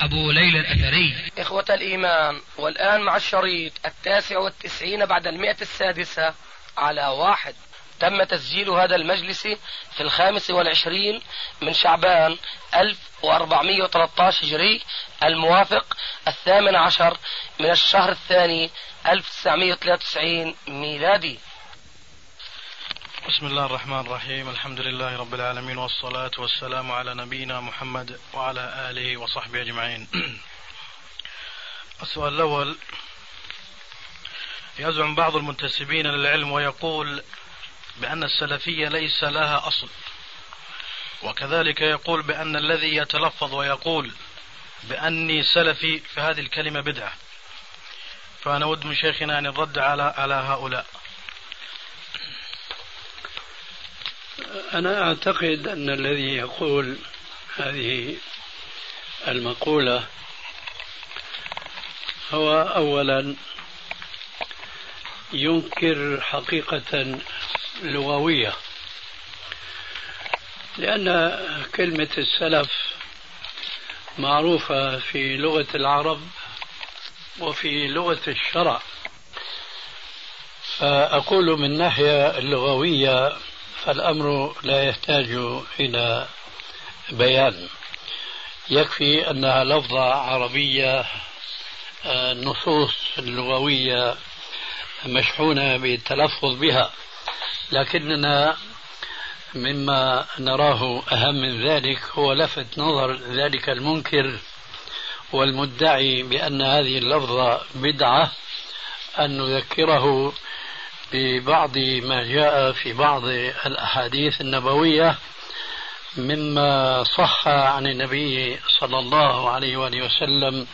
أبو ليلى الأثري. إخوة الإيمان والآن مع الشريط التاسع والتسعين بعد المئة السادسة على واحد. تم تسجيل هذا المجلس في الخامس والعشرين من شعبان 1413 هجري الموافق الثامن عشر من الشهر الثاني 1993 ميلادي. بسم الله الرحمن الرحيم. الحمد لله رب العالمين والصلاة والسلام على نبينا محمد وعلى آله وصحبه أجمعين. السؤال الأول يزعم بعض المنتسبين للعلم ويقول بأن السلفية ليس لها أصل وكذلك يقول بأن الذي يتلفظ ويقول بأني سلفي فهذه الكلمة بدعة. فأنا ود من شيخنا أن يرد على على هؤلاء. أنا أعتقد أن الذي يقول هذه المقولة هو أولا ينكر حقيقة لغوية لأن كلمة السلف معروفة في لغة العرب وفي لغة الشرع. فأقول من ناحية اللغوية فالأمر لا يحتاج إلى بيان. يكفي أنها لفظة عربية النصوص اللغوية مشحونة بالتلفظ بها. لكننا مما نراه أهم من ذلك هو لفت نظر ذلك المنكر والمدعي بأن هذه اللفظة بدعة أن نذكره ببعض ما جاء في بعض الأحاديث النبوية مما صح عن النبي صلى الله عليه وآله وسلم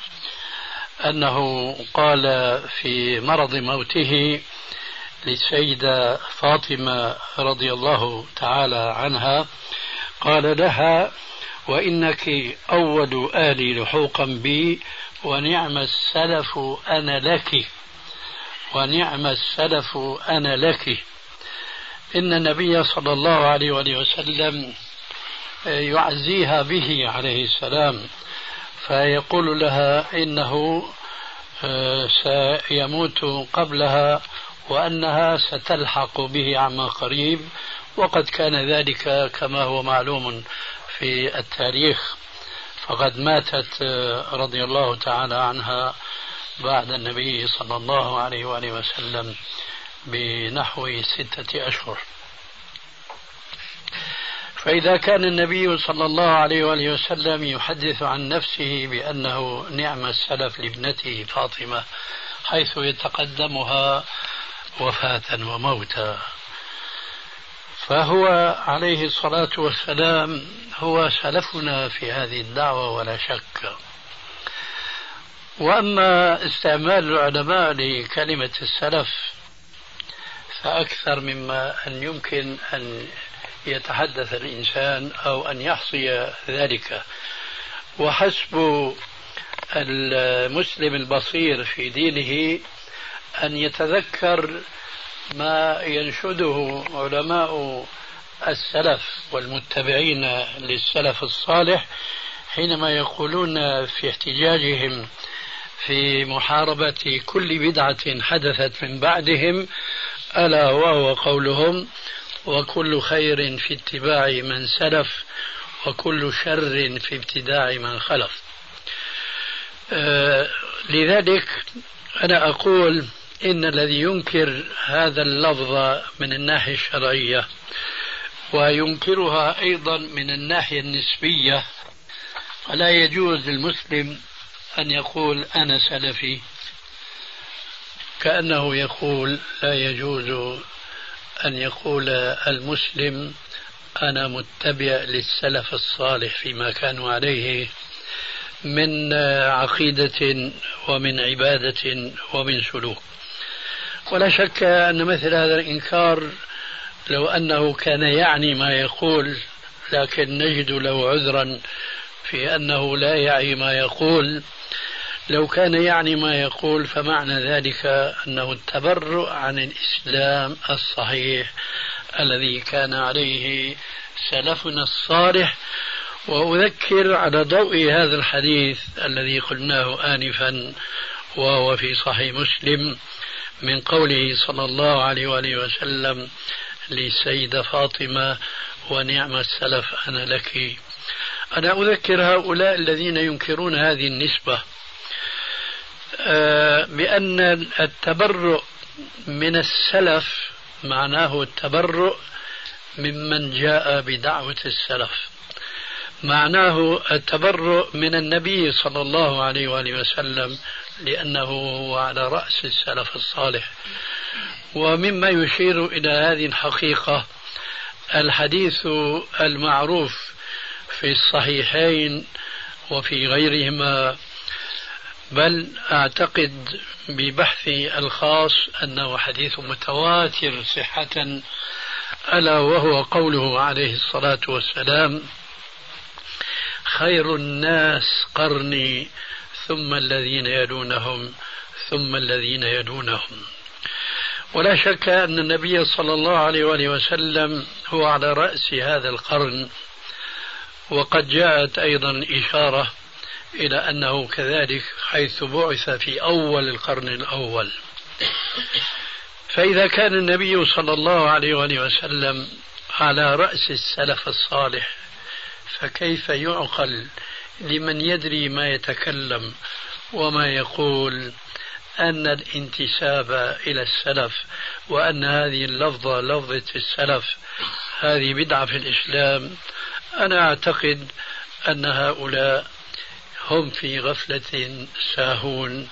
أنه قال في مرض موته للسيدة فاطمة رضي الله تعالى عنها قال لها وإنك أول آلي لحوقا بي ونعم السلف أنا لك. ونعم السلف أنا لك. إن النبي صلى الله عليه وآله وسلم يعزيها به عليه السلام فيقول لها إنه سيموت قبلها وأنها ستلحق به عما قريب وقد كان ذلك كما هو معلوم في التاريخ. فقد ماتت رضي الله تعالى عنها بعد النبي صلى الله عليه وآله وسلم بنحو ستة أشهر. فإذا كان النبي صلى الله عليه وآله وسلم يحدث عن نفسه بأنه نعم السلف لابنته فاطمة حيث يتقدمها وفاة وموتا فهو عليه الصلاة والسلام هو سلفنا في هذه الدعوة ولا شك. وأما استعمال العلماء لكلمة السلف فأكثر مما أن يمكن أن يتحدث الإنسان أو أن يحصي ذلك. وحسب المسلم البصير في دينه أن يتذكر ما ينشده علماء السلف والمتبعين للسلف الصالح حينما يقولون في احتجاجهم في محاربة كل بدعة حدثت من بعدهم ألا وهو قولهم وكل خير في اتباع من سلف وكل شر في ابتداع من خلف. آه لذلك أنا أقول إن الذي ينكر هذا اللفظ من الناحية الشرعية وينكرها أيضا من الناحية النسبية فلا يجوز للمسلم أن يقول أنا سلفي. كأنه يقول لا يجوز أن يقول المسلم أنا متبع للسلف الصالح فيما كانوا عليه من عقيدة ومن عبادة ومن سلوك. ولا شك أن مثل هذا الإنكار لو أنه كان يعني ما يقول لكن نجد له عذرا في أنه لا يعي ما يقول. لو كان يعني ما يقول فمعنى ذلك أنه التبرؤ عن الإسلام الصحيح الذي كان عليه سلفنا الصالح. وأذكر على ضوء هذا الحديث الذي قلناه آنفا وهو في صحيح مسلم من قوله صلى الله عليه وآله وسلم لسيدة فاطمة ونعم السلف أنا لك. أنا أذكر هؤلاء الذين ينكرون هذه النسبة. آه، بأن التبرؤ من السلف معناه التبرؤ ممن جاء بدعوة السلف. معناه التبرؤ من النبي صلى الله عليه وآله وسلم لأنه هو على رأس السلف الصالح. ومما يشير إلى هذه الحقيقة الحديث المعروف في الصحيحين وفي غيرهما بل أعتقد ببحثي الخاص أنه حديث متواتر صحة ألا وهو قوله عليه الصلاة والسلام خير الناس قرني ثم الذين يلونهم ثم الذين يلونهم. ولا شك أن النبي صلى الله عليه وآله وسلم هو على رأس هذا القرن وقد جاءت أيضا إشارة إلى أنه كذلك حيث بعث في أول القرن الأول. فإذا كان النبي صلى الله عليه وآله وسلم على رأس السلف الصالح فكيف يعقل لمن يدري ما يتكلم وما يقول أن الانتساب إلى السلف وأن هذه اللفظة لفظة السلف هذه بدعة في الإسلام؟ أنا أعتقد أن هؤلاء هم في غفلة ساهون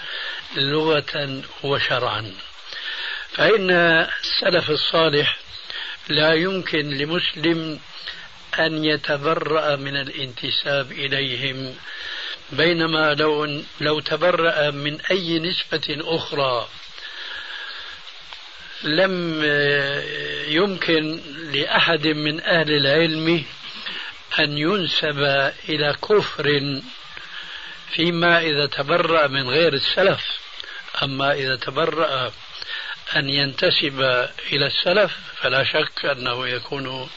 لغة وشرعا. فإن السلف الصالح لا يمكن لمسلم أن يتبرأ من الانتساب إليهم بينما لو لو تبرأ من أي نسبة أخرى لم يمكن لأحد من أهل العلم أن ينسب إلى كفر فيما إذا تبرأ من غير السلف. أما إذا تبرأ أن ينتسب إلى السلف فلا شك أنه يكون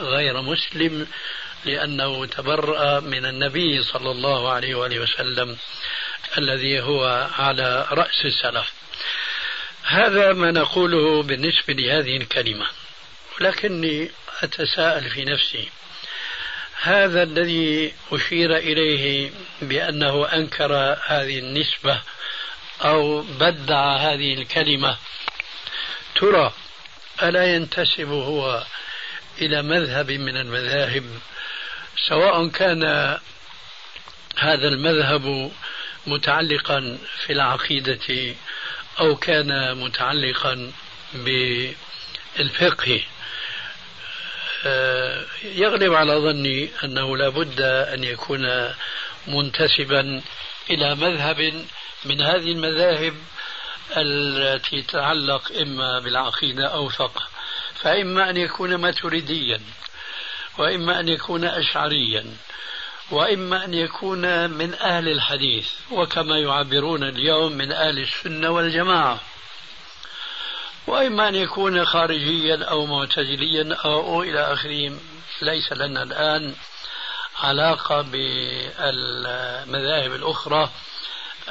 غير مسلم لأنه تبرأ من النبي صلى الله عليه وآله وسلم الذي هو على رأس السلف. هذا ما نقوله بالنسبة لهذه الكلمة. ولكني أتساءل في نفسي هذا الذي أشير إليه بأنه أنكر هذه النسبة أو بدع هذه الكلمة. ترى ألا ينتسب هو إلى مذهب من المذاهب؟ سواء كان هذا المذهب متعلقا في العقيدة أو كان متعلقا بالفقه. يغلب على ظني أنه لا بد أن يكون منتسبا إلى مذهب من هذه المذاهب التي تتعلق إما بالعقيدة أو فقه فإما أن يكون ماتريديا وإما أن يكون أشعريا وإما أن يكون من أهل الحديث وكما يعبرون اليوم من أهل السنة والجماعة. وإما أن يكون خارجيا أو معتزليا أو إلى آخره ليس لنا الآن علاقة بالمذاهب الأخرى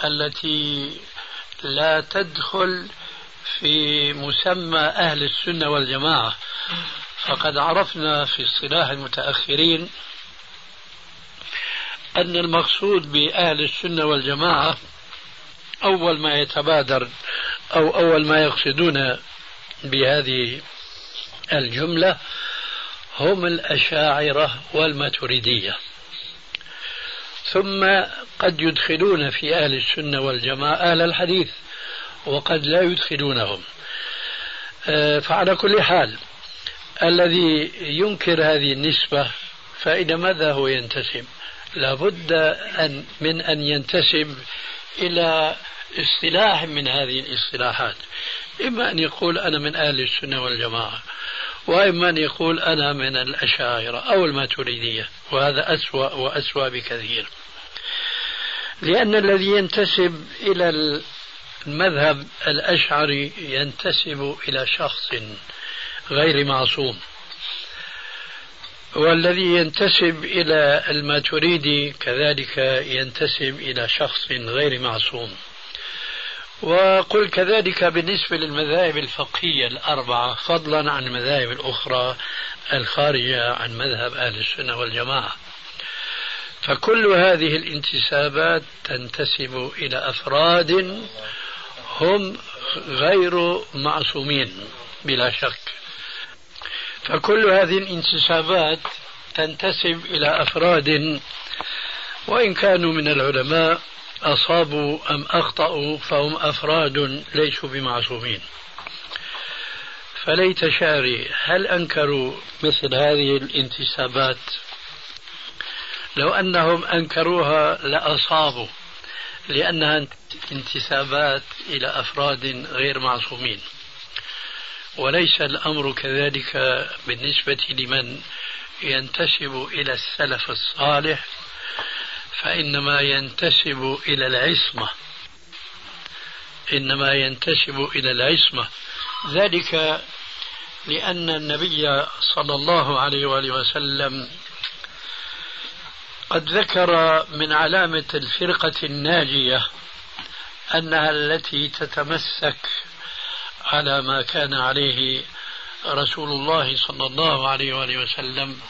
التي لا تدخل في مسمى أهل السنة والجماعة. فقد عرفنا في اصطلاح المتأخرين أن المقصود بأهل السنة والجماعة أول ما يتبادر أو أول ما يقصدون بهذه الجملة هم الأشاعرة والماتريدية. ثم قد يدخلون في أهل السنة والجماعة أهل الحديث وقد لا يدخلونهم. آه، فعلى كل حال الذي ينكر هذه النسبة فإلى ماذا هو ينتسب؟ لابد أن من أن ينتسب إلى اصطلاح من هذه الاصطلاحات. إما أن يقول أنا من أهل السنة والجماعة وإما أن يقول أنا من الأشاعرة أو الماتريدية وهذا أسوأ وأسوأ بكثير. لأن الذي ينتسب إلى المذهب الأشعري ينتسب إلى شخص غير معصوم. والذي ينتسب إلى الماتريدي كذلك ينتسب إلى شخص غير معصوم. وقل كذلك بالنسبة للمذاهب الفقهية الأربعة فضلا عن المذاهب الأخرى الخارجة عن مذهب أهل السنة والجماعة. فكل هذه الانتسابات تنتسب إلى أفراد هم غير معصومين بلا شك. فكل هذه الانتسابات تنتسب إلى أفراد وإن كانوا من العلماء أصابوا أم أخطأوا فهم أفراد ليسوا بمعصومين. فليت شعري هل أنكروا مثل هذه الانتسابات؟ لو أنهم أنكروها لأصابوا لأنها انتسابات إلى أفراد غير معصومين. وليس الأمر كذلك بالنسبة لمن ينتسب إلى السلف الصالح فإنما ينتسب إلى العصمة. إنما ينتسب إلى العصمة. ذلك لأن النبي صلى الله عليه وآله وسلم قد ذكر من علامة الفرقة الناجية أنها التي تتمسك على ما كان عليه رسول الله صلى الله عليه وآله وسلم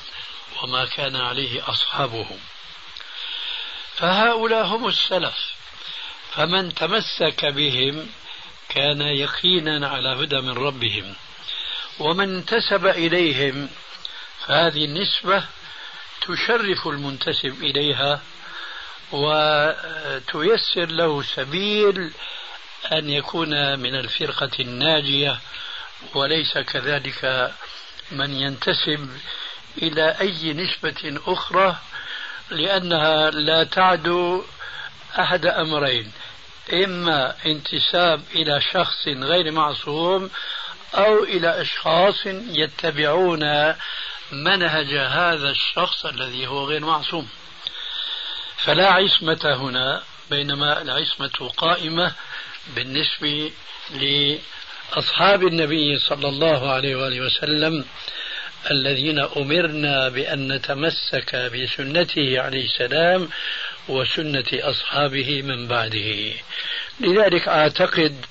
وما كان عليه أصحابه. فهؤلاء هم السلف. فمن تمسك بهم كان يقينا على هدى من ربهم. ومن انتسب إليهم فهذه النسبة تشرف المنتسب إليها وتيسر له سبيل أن يكون من الفرقة الناجية وليس كذلك من ينتسب إلى أي نسبة أخرى لأنها لا تعدو أحد أمرين. إما انتساب إلى شخص غير معصوم أو إلى أشخاص يتبعون منهج هذا الشخص الذي هو غير معصوم. فلا عصمة هنا بينما العصمة قائمة بالنسبة لأصحاب النبي صلى الله عليه وآله وسلم الذين أمرنا بأن نتمسك بسنته عليه السلام وسنة أصحابه من بعده. لذلك أعتقد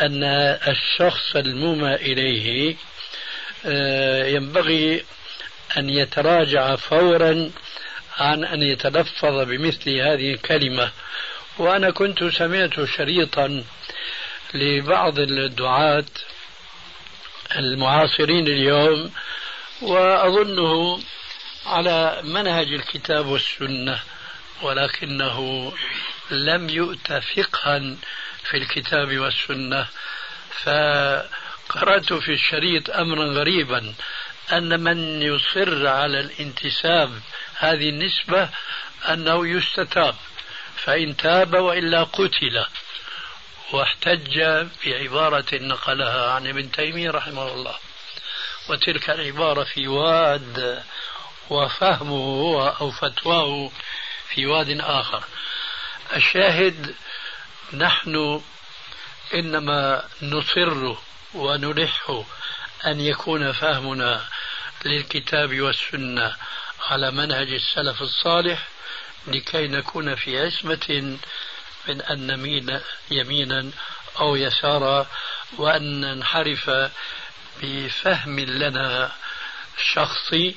أن الشخص المومى إليه آه، ينبغي أن يتراجع فورا عن أن يتلفظ بمثل هذه الكلمة. وأنا كنت سمعت شريطا لبعض الدعاة المعاصرين اليوم وأظنه على منهج الكتاب والسنة ولكنه لم يؤت فقها في الكتاب والسنة. فقرأت في الشريط أمرا غريبا أن من يصر على الانتساب هذه النسبة أنه يستتاب فإن تاب وإلا قتل. واحتج بعبارة نقلها عن ابن تيمية رحمه الله. وتلك العبارة في واد وفهمه هو أو فتواه في واد آخر. الشاهد نحن إنما نصر ونلح أن يكون فهمنا للكتاب والسنة على منهج السلف الصالح لكي نكون في عصمة من أن نميل يمينا أو يسارا وأن ننحرف بفهم لنا شخصي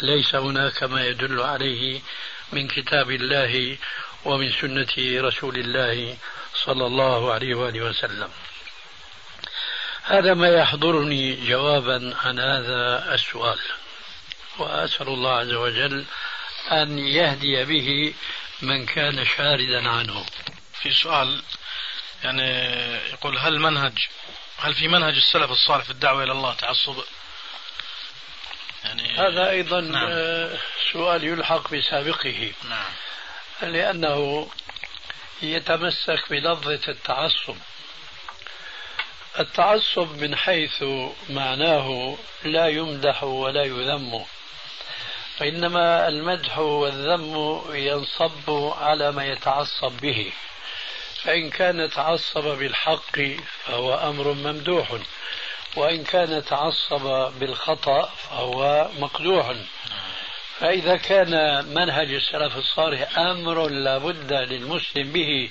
ليس هناك ما يدل عليه من كتاب الله ومن سنة رسول الله صلى الله عليه وآله وسلم. هذا ما يحضرني جوابا عن هذا السؤال. وأسأل الله عز وجل أن يهدي به من كان شاردا عنه. في سؤال يعني يقول هل منهج هل في منهج السلف الصالح في الدعوة إلى الله تعصب؟ يعني هذا أيضا نعم. آه، سؤال يلحق بسابقه. نعم. لأنه يتمسك بلفظة التعصب. التعصب من حيث معناه لا يمدح ولا يذم. وإنما المدح والذم ينصب على ما يتعصب به. فإن كان تعصب بالحق فهو أمر ممدوح وإن كان تعصب بالخطأ فهو مقدوح. فإذا كان منهج السلف الصالح أمر لا بد للمسلم به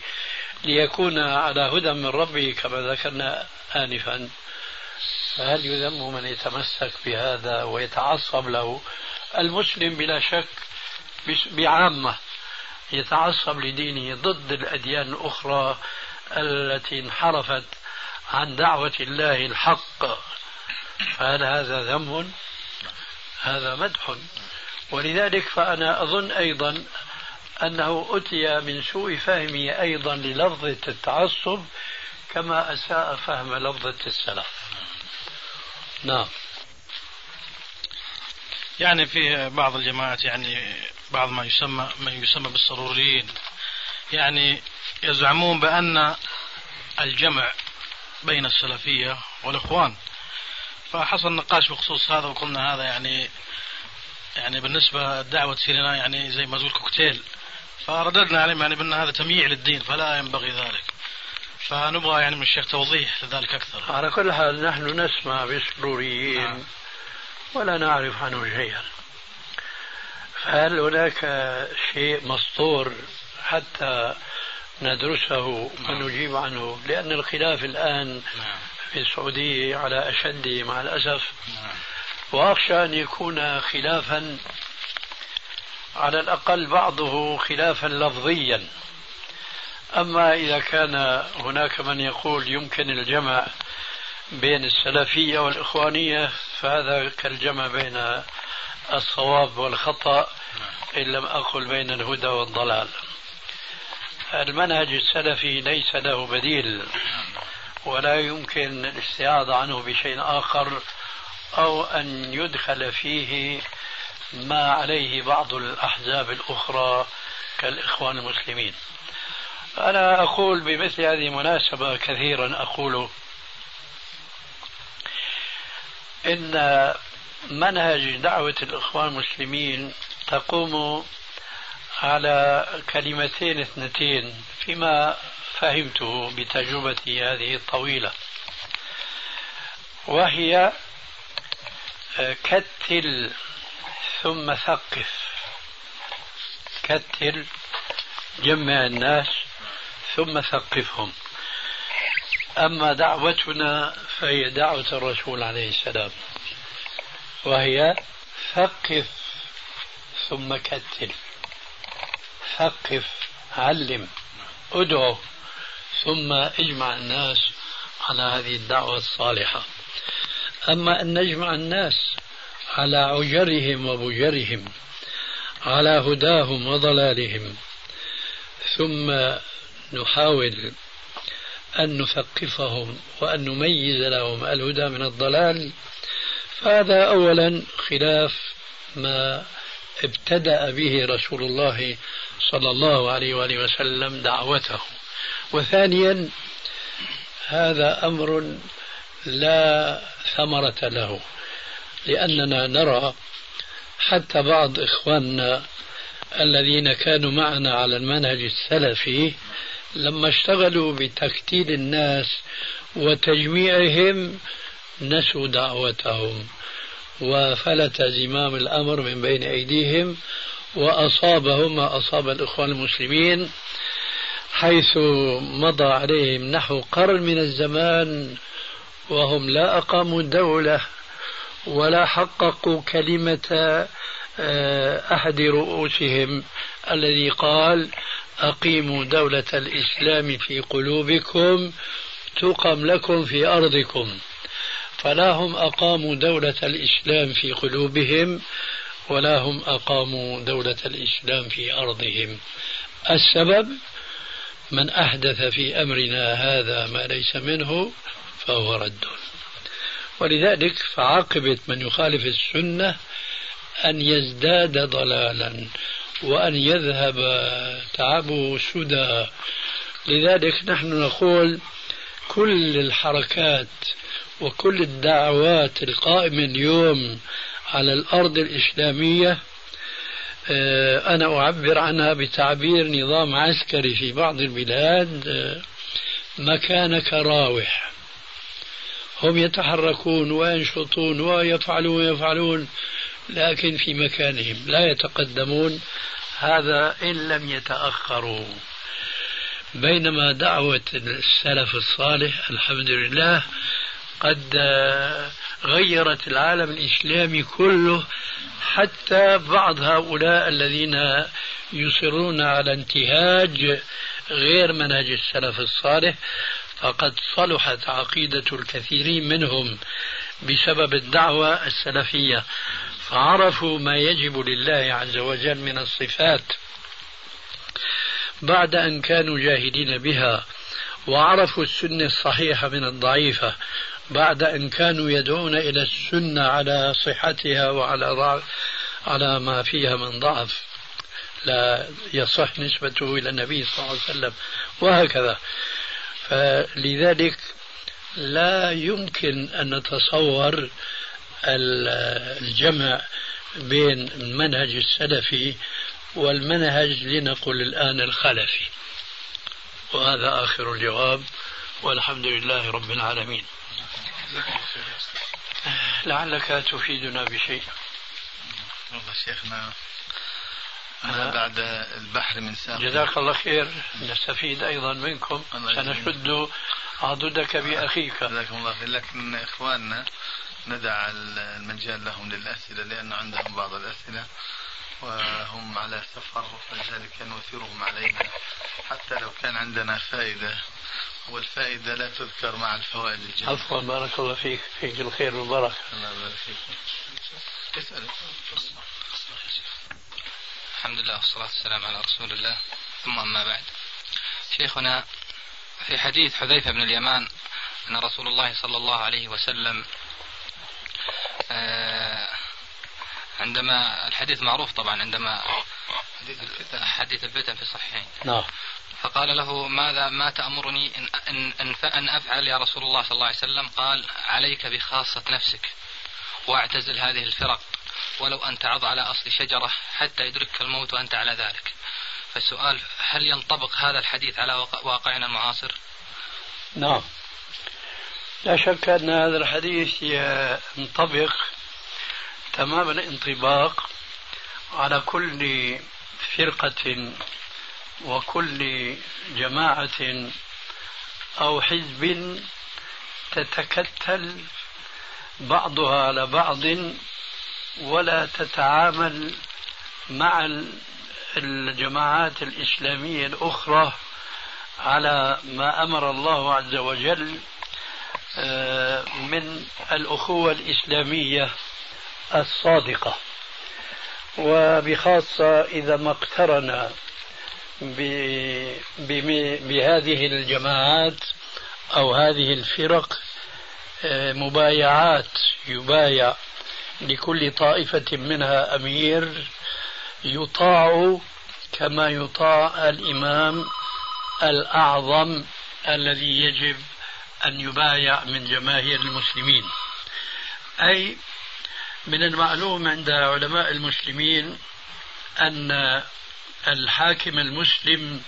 ليكون على هدى من ربه كما ذكرنا آنفا. فهل يذم من يتمسك بهذا ويتعصب له؟ المسلم بلا شك بعامة. يتعصب لدينه ضد الأديان الأخرى التي انحرفت عن دعوة الله الحق. فهل هذا ذم هذا مدح. ولذلك فأنا أظن أيضا أنه أتي من سوء فهمه أيضا للفظة التعصب كما أساء فهم لفظة السلف نعم. يعني في بعض الجماعات يعني بعض ما يسمى ما يسمى بالسروريين. يعني يزعمون بأن الجمع بين السلفية والإخوان. فحصل نقاش بخصوص هذا وقلنا هذا يعني يعني بالنسبة دعوة سيرنا يعني زي ما تقول كوكتيل. فرددنا عليهم يعني بأن هذا تمييع للدين فلا ينبغي ذلك. فنبغى يعني من الشيخ توضيح لذلك أكثر. على كل حال نحن نسمع بالسروريين نعم. ولا نعرف عنه شيئا. فهل هناك شيء مسطور حتى ندرسه ونجيب عنه؟ لأن الخلاف الآن نعم. في السعودية على أشد مع الأسف. نعم. وأخشى أن يكون خلافا على الأقل بعضه خلافا لفظيا. أما إذا كان هناك من يقول يمكن الجمع بين السلفية والإخوانية فهذا كالجمع بين الصواب والخطأ إن لم أقل بين الهدى والضلال. المنهج السلفي ليس له بديل ولا يمكن الاستعاضة عنه بشيء آخر أو أن يدخل فيه ما عليه بعض الأحزاب الأخرى كالإخوان المسلمين. أنا أقول بمثل هذه المناسبة كثيرا أقول إن منهج دعوة الإخوان المسلمين تقوم على كلمتين اثنتين فيما فهمته بتجربتي هذه الطويلة. وهي كتل ثم ثقف. كتل جمع الناس ثم ثقفهم. أما دعوتنا فهي دعوة الرسول عليه السلام وهي ثقف ثم كتل ثقف علم ادعو ثم اجمع الناس على هذه الدعوة الصالحة. أما أن نجمع الناس على عجرهم وبجرهم على هداهم وضلالهم ثم نحاول أن نثقفهم وأن نميز لهم الهدى من الضلال. فهذا أولا خلاف ما ابتدأ به رسول الله صلى الله عليه وآله وسلم دعوته. وثانيا هذا أمر لا ثمرة له لأننا نرى حتى بعض إخواننا الذين كانوا معنا على المنهج السلفي لما اشتغلوا بتكتيل الناس وتجميعهم نسوا دعوتهم وفلت زمام الأمر من بين أيديهم وأصابهم ما أصاب الإخوان المسلمين حيث مضى عليهم نحو قرن من الزمان وهم لا أقاموا دولة ولا حققوا كلمة آه، أحد رؤوسهم الذي قال أقيموا دولة الإسلام في قلوبكم تقم لكم في أرضكم. فلا هم أقاموا دولة الإسلام في قلوبهم ولا هم أقاموا دولة الإسلام في أرضهم. السبب من أحدث في أمرنا هذا ما ليس منه فهو رد. ولذلك فعاقبة من يخالف السنة أن يزداد ضلالا. وأن يذهب تعبه سدى لذلك نحن نقول كل الحركات وكل الدعوات القائمة اليوم على الأرض الإسلامية آه، أنا أعبر عنها بتعبير نظام عسكري في بعض البلاد آه، مكانك راوح. هم يتحركون وينشطون ويفعلون ويفعلون لكن في مكانهم لا يتقدمون. هذا إن لم يتأخروا. بينما دعوة السلف الصالح الحمد لله قد غيرت العالم الإسلامي كله حتى بعض هؤلاء الذين يصرون على انتهاج غير منهج السلف الصالح فقد صلحت عقيدة الكثيرين منهم بسبب الدعوة السلفية. فعرفوا ما يجب لله عز وجل من الصفات بعد أن كانوا جاهلين بها وعرفوا السنة الصحيحة من الضعيفة بعد أن كانوا يدعون إلى السنة على صحتها وعلى ضعف على ما فيها من ضعف. لا يصح نسبته إلى النبي صلى الله عليه وسلم وهكذا. فلذلك لا يمكن أن نتصور الجمع بين المنهج السلفي والمنهج لنقل الآن الخلفي. وهذا آخر الجواب. والحمد لله رب العالمين. لعلك تفيدنا بشيء. والله شيخنا أنا بعد البحر من ساق جزاك الله خير. نستفيد أيضا منكم. سنشد عضدك بأخيك. جزاكم الله خير. لكن إخواننا ندع المجال لهم للأسئلة لأن عندهم بعض الأسئلة وهم على سفر فلذلك نؤثرهم علينا. حتى لو كان عندنا فائدة والفائدة لا تذكر مع الفوائد الجميلة. عفوا بارك الله فيك فيك الخير والبركة. الله يبارك فيك. اسأل. الحمد لله والصلاة والسلام على رسول الله. ثم أما بعد. شيخنا في حديث حذيفة بن اليمان أن رسول الله صلى الله عليه وسلم عندما الحديث معروف طبعا عندما حديث الفتن في الصحيحين. نعم. فقال له ماذا ما تأمرني إن, إن, إن, أن أفعل يا رسول الله صلى الله عليه وسلم؟ قال عليك بخاصة نفسك واعتزل هذه الفرق ولو أن تعض على أصل شجرة حتى يدركك الموت وأنت على ذلك. فالسؤال هل ينطبق هذا الحديث على واقعنا المعاصر؟ نعم. لا شك أن هذا الحديث ينطبق تمام الانطباق على كل فرقة وكل جماعة أو حزب تتكتل بعضها على بعض ولا تتعامل مع الجماعات الإسلامية الأخرى على ما أمر الله عز وجل من الأخوة الإسلامية الصادقة. وبخاصة إذا ما اقترن بهذه الجماعات أو هذه الفرق آه، مبايعات يبايع لكل طائفة منها أمير يطاع كما يطاع الإمام الأعظم الذي يجب أن يبايع من جماهير المسلمين. أي من المعلوم عند علماء المسلمين أن الحاكم المسلم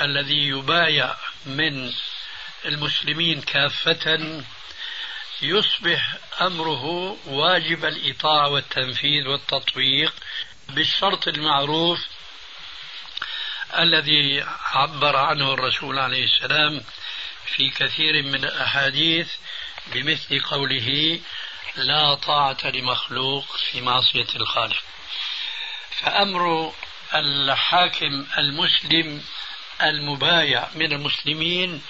الذي يبايع من المسلمين كافة يصبح أمره واجب الإطاعة والتنفيذ والتطبيق بالشرط المعروف الذي عبر عنه الرسول عليه السلام في كثير من الأحاديث بمثل قوله لا طاعة لمخلوق في معصية الخالق. فأمر الحاكم المسلم المبايع من المسلمين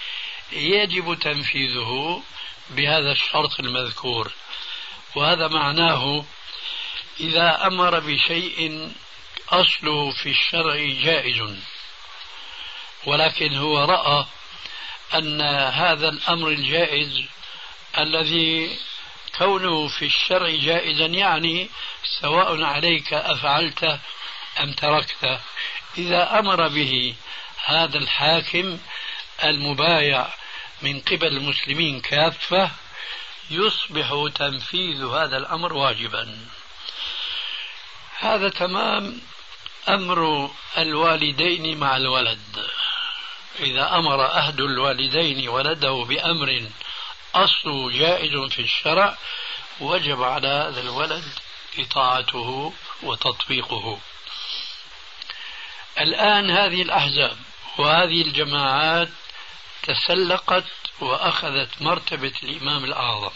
يجب تنفيذه بهذا الشرط المذكور. وهذا معناه إذا أمر بشيء أصله في الشرع جائز ولكن هو رأى أن هذا الأمر الجائز الذي كونه في الشرع جائزا يعني سواء عليك أفعلت أم تركت. إذا أمر به هذا الحاكم المبايع من قبل المسلمين كافة يصبح تنفيذ هذا الأمر واجبا. هذا تمام أمر الوالدين مع الولد. إذا أمر أحد الوالدين ولده بأمر أصله جائز في الشرع وجب على هذا الولد إطاعته وتطبيقه. الآن هذه الأحزاب وهذه الجماعات تسلقت وأخذت مرتبة الإمام الأعظم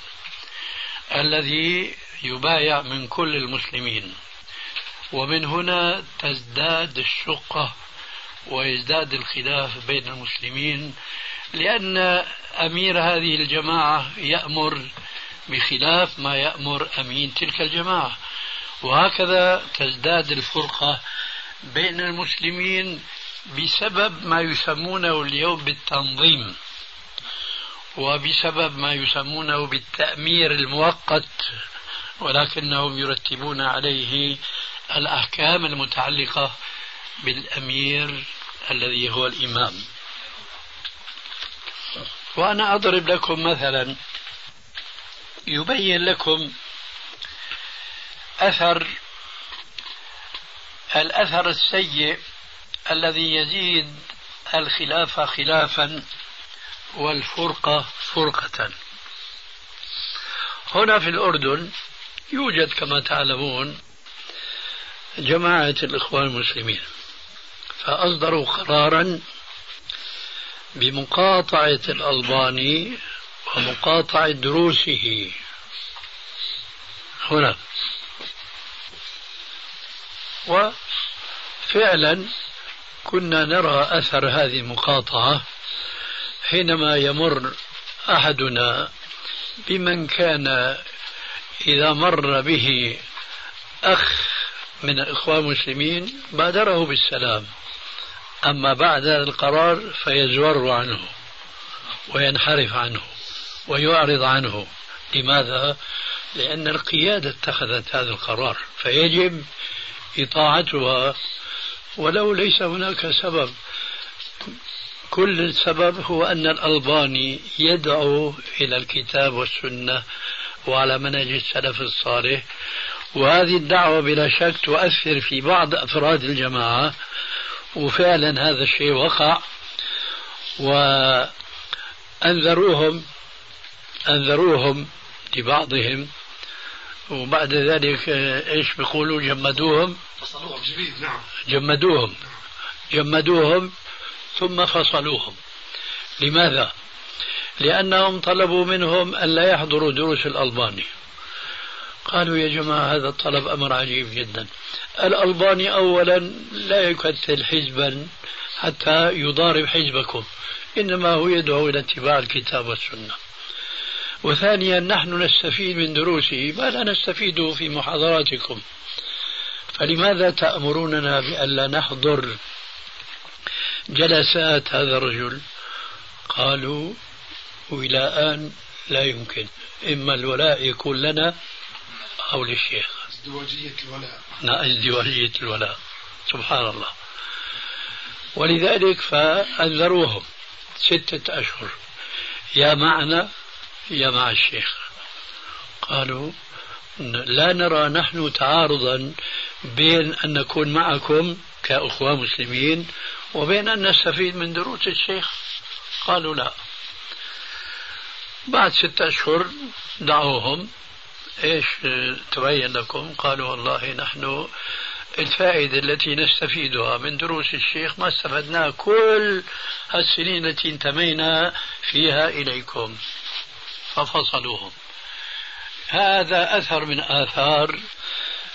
الذي يبايع من كل المسلمين ومن هنا تزداد الشقة ويزداد الخلاف بين المسلمين لأن أمير هذه الجماعة يأمر بخلاف ما يأمر أمين تلك الجماعة. وهكذا تزداد الفرقة بين المسلمين بسبب ما يسمونه اليوم بالتنظيم وبسبب ما يسمونه بالتأمير المؤقت ولكنهم يرتبون عليه الأحكام المتعلقة بالأمير الذي هو الإمام. وأنا أضرب لكم مثلا يبين لكم أثر الأثر السيء الذي يزيد الخلاف خلافا والفرقة فرقة. هنا في الأردن يوجد كما تعلمون جماعة الإخوان المسلمين. فأصدروا قرارا بمقاطعة الألباني ومقاطعة دروسه. هنا. وفعلا كنا نرى أثر هذه المقاطعة حينما يمر أحدنا بمن كان إذا مر به أخ من الإخوان المسلمين بادره بالسلام. أما بعد القرار فيزور عنه وينحرف عنه ويعرض عنه. لماذا؟ لأن القيادة اتخذت هذا القرار فيجب إطاعتها. ولو ليس هناك سبب كل السبب هو أن الألباني يدعو إلى الكتاب والسنة وعلى منهج السلف الصالح. وهذه الدعوة بلا شك تؤثر في بعض أفراد الجماعة. وفعلا هذا الشيء وقع. وأنذروهم أنذروهم لبعضهم. وبعد ذلك إيش بيقولوا؟ جمدوهم. فصلوهم. جديد نعم. جمدوهم. جمدوهم ثم فصلوهم. لماذا؟ لأنهم طلبوا منهم ألا يحضروا دروس الألباني. قالوا يا جماعة هذا الطلب أمر عجيب جدا. الألباني أولا لا يكتل حزبا حتى يضارب حزبكم إنما هو يدعو إلى اتباع الكتاب والسنة. وثانيا نحن نستفيد من دروسه ما لا نستفيد في محاضراتكم. فلماذا تأمروننا بألا نحضر جلسات هذا الرجل؟ قالوا وإلى الآن لا يمكن إما الولاء يكون لنا أو للشيخ. ازدواجية الولاء. ازدواجية الولاء. سبحان الله ولذلك فأنذروهم ستة أشهر. يا معنا يا مع الشيخ. قالوا لا نرى نحن تعارضا بين أن نكون معكم كأخوة مسلمين وبين أن نستفيد من دروس الشيخ. قالوا لا. بعد ستة أشهر دعوهم إيش تبين لكم؟ قالوا والله نحن الفائدة التي نستفيدها من دروس الشيخ ما استفدناها كل السنين التي انتمينا فيها إليكم. ففصلوهم. هذا أثر من آثار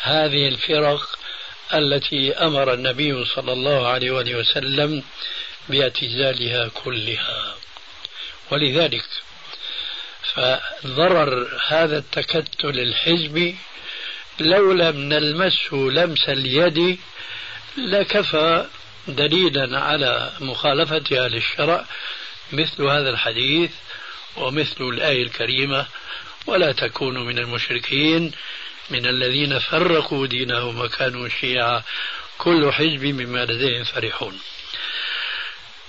هذه الفرق التي أمر النبي صلى الله عليه وسلم باعتزالها كلها. ولذلك فضرر هذا التكتل الحزبي لو لم نلمسه لمس اليد لكفى دليلا على مخالفتها للشرع مثل هذا الحديث ومثل الآية الكريمة ولا تكونوا من المشركين من الذين فرقوا دينهم وكانوا شيعا. كل حزب بما لديهم فرحون.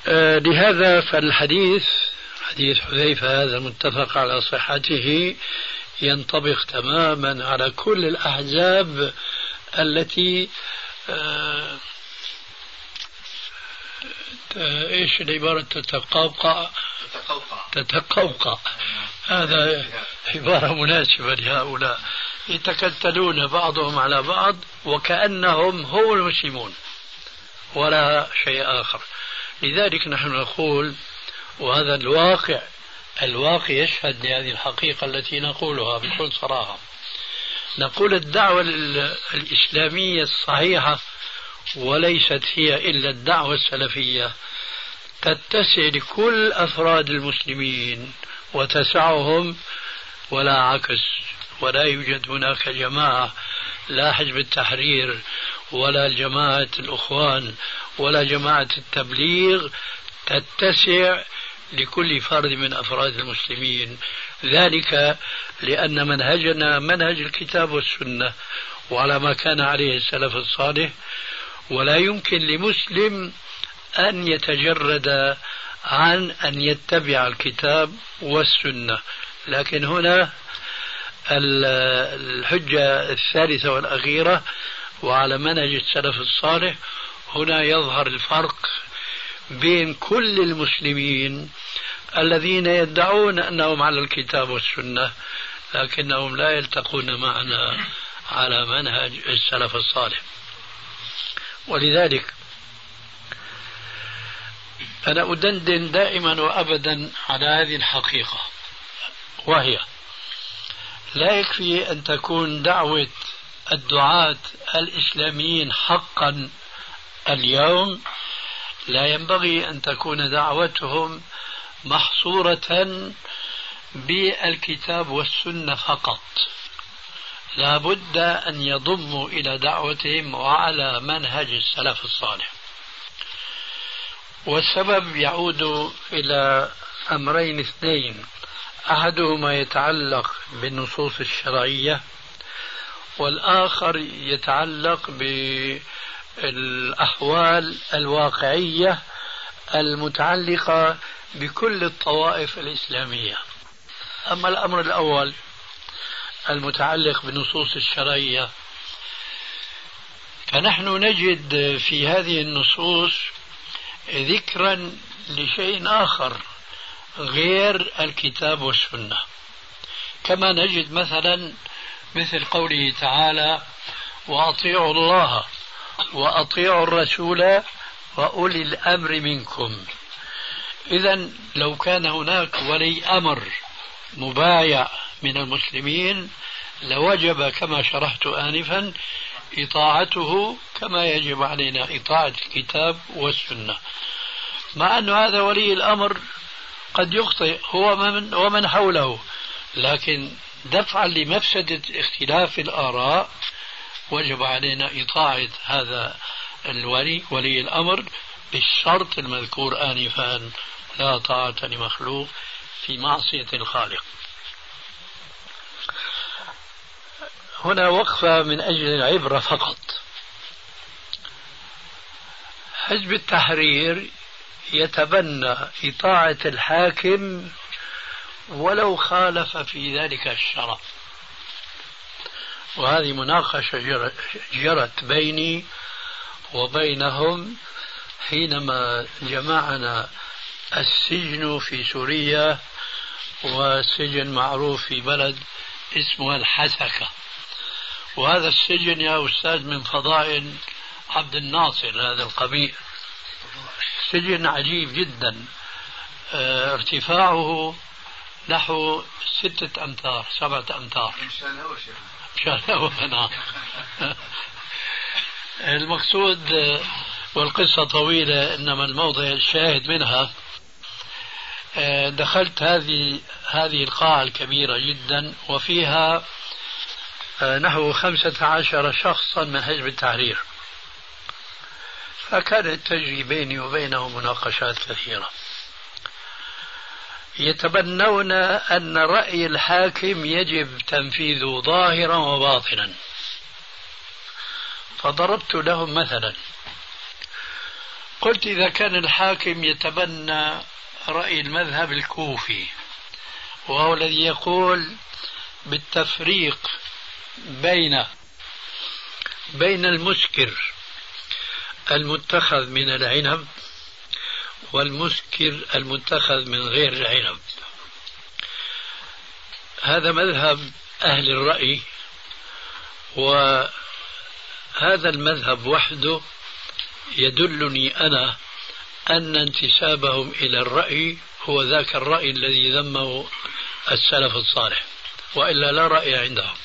آه لهذا فالحديث حديث حذيفة هذا متفق على صحته ينطبق تماما على كل الأحزاب التي آه إيش العبارة؟ تتقوقع. تتقوقع. هذا عبارة مناسبة لهؤلاء. يتكتلون بعضهم على بعض وكأنهم هم المسلمون ولا شيء آخر. لذلك نحن نقول وهذا الواقع الواقع يشهد لهذه الحقيقة التي نقولها بكل صراحة. نقول الدعوة الإسلامية الصحيحة وليست هي إلا الدعوة السلفية. تتسع لكل أفراد المسلمين وتسعهم ولا عكس ولا يوجد هناك جماعة لا حزب التحرير ولا جماعة الأخوان ولا جماعة التبليغ تتسع لكل فرد من أفراد المسلمين. ذلك لأن منهجنا منهج الكتاب والسنة وعلى ما كان عليه السلف الصالح. ولا يمكن لمسلم أن يتجرد عن أن يتبع الكتاب والسنة. لكن هنا الحجة الثالثة والأخيرة وعلى منهج السلف الصالح هنا يظهر الفرق بين كل المسلمين الذين يدعون أنهم على الكتاب والسنة لكنهم لا يلتقون معنا على منهج السلف الصالح. ولذلك أنا أدندن دائما وأبدا على هذه الحقيقة وهي لا يكفي أن تكون دعوة الدعاة الإسلاميين حقا اليوم لا ينبغي أن تكون دعوتهم محصورة بالكتاب والسنة فقط. لا بد أن يضموا إلى دعوتهم وعلى منهج السلف الصالح. والسبب يعود إلى أمرين اثنين. أحدهما يتعلق بالنصوص الشرعية والآخر يتعلق بالأحوال الواقعية المتعلقة بكل الطوائف الإسلامية. أما الأمر الأول المتعلق بالنصوص الشرعية فنحن نجد في هذه النصوص ذكرا لشيء آخر غير الكتاب والسنة. كما نجد مثلا مثل قوله تعالى وأطيعوا الله وأطيعوا الرسول وأولي الأمر منكم إذا لو كان هناك ولي أمر مبايع من المسلمين لوجب كما شرحت آنفا إطاعته كما يجب علينا إطاعة الكتاب والسنة. مع أن هذا ولي الأمر قد يخطئ هو من ومن حوله لكن دفعا لمفسدة اختلاف الآراء وجب علينا إطاعة هذا الولي ولي الأمر بالشرط المذكور آنفا. لا طاعة لمخلوق في معصية الخالق. هنا وقفة من أجل العبرة فقط. حزب التحرير يتبنى إطاعة الحاكم ولو خالف في ذلك الشرع. وهذه مناقشة جرت بيني وبينهم حينما جمعنا السجن في سوريا وسجن معروف في بلد اسمه الحسكة. وهذا السجن يا أستاذ من فضائل عبد الناصر هذا القبيل سجن عجيب جدا. آه ارتفاعه نحو ستة أمتار سبعة أمتار. مشان هو مشان نعم. المقصود والقصة طويلة إنما الموضع الشاهد منها. دخلت هذه هذه القاعة الكبيرة جدا وفيها نحو خمسة عشر شخصا من حزب التحرير. فكانت تجري بيني وبينه مناقشات كثيرة. يتبنون أن رأي الحاكم يجب تنفيذه ظاهرا وباطنا. فضربت لهم مثلا. قلت إذا كان الحاكم يتبنى رأي المذهب الكوفي وهو الذي يقول بالتفريق بين بين المسكر المتخذ من العنب والمسكر المتخذ من غير العنب. هذا مذهب أهل الرأي وهذا المذهب وحده يدلني أنا أن انتسابهم إلى الرأي هو ذاك الرأي الذي ذمه السلف الصالح وإلا لا رأي عندهم.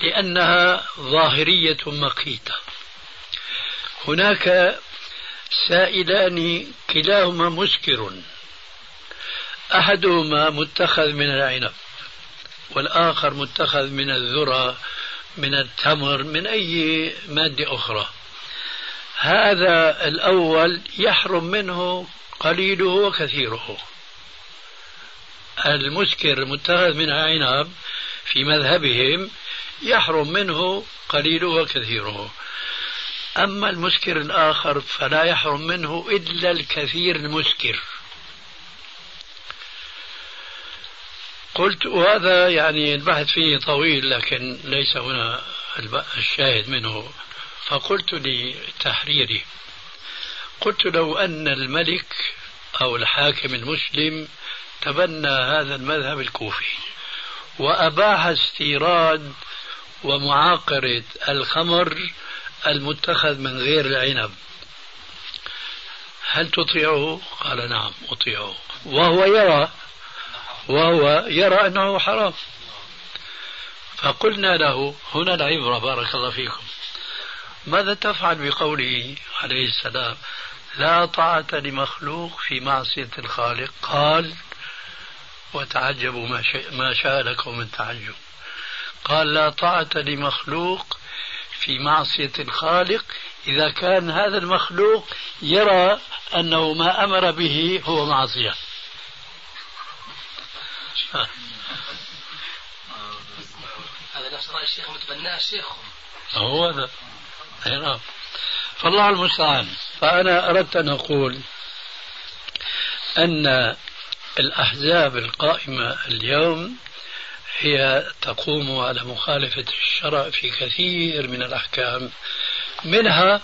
لأنها ظاهرية مقيتة. هناك سائلان كلاهما مسكر أحدهما متخذ من العنب والآخر متخذ من الذرة من التمر من أي مادة أخرى. هذا الأول يحرم منه قليله وكثيره. المسكر المتخذ من العنب في مذهبهم يحرم منه قليله وكثيره. أما المسكر الآخر فلا يحرم منه إلا الكثير المسكر. قلت وهذا يعني البحث فيه طويل لكن ليس هنا الشاهد منه. فقلت لتحريري قلت لو أن الملك أو الحاكم المسلم تبنى هذا المذهب الكوفي وأباح استيراد ومعاقرة الخمر المتخذ من غير العنب. هل تطيعه؟ قال نعم أطيعه. وهو يرى وهو يرى أنه حرام. فقلنا له هنا العبرة بارك الله فيكم. ماذا تفعل بقوله عليه السلام؟ لا طاعة لمخلوق في معصية الخالق. قال وتعجبوا ما, ما شاء لكم من تعجب. قال لا طاعة لمخلوق في معصية الخالق. إذا كان هذا المخلوق يرى أنه ما أمر به هو معصية. هذا نفس رأي الشيخ متبناه الشيخ هو هذا. فالله المستعان. فأنا أردت أن أقول أن الأحزاب القائمة اليوم هي تقوم على مخالفة الشرع في كثير من الأحكام منها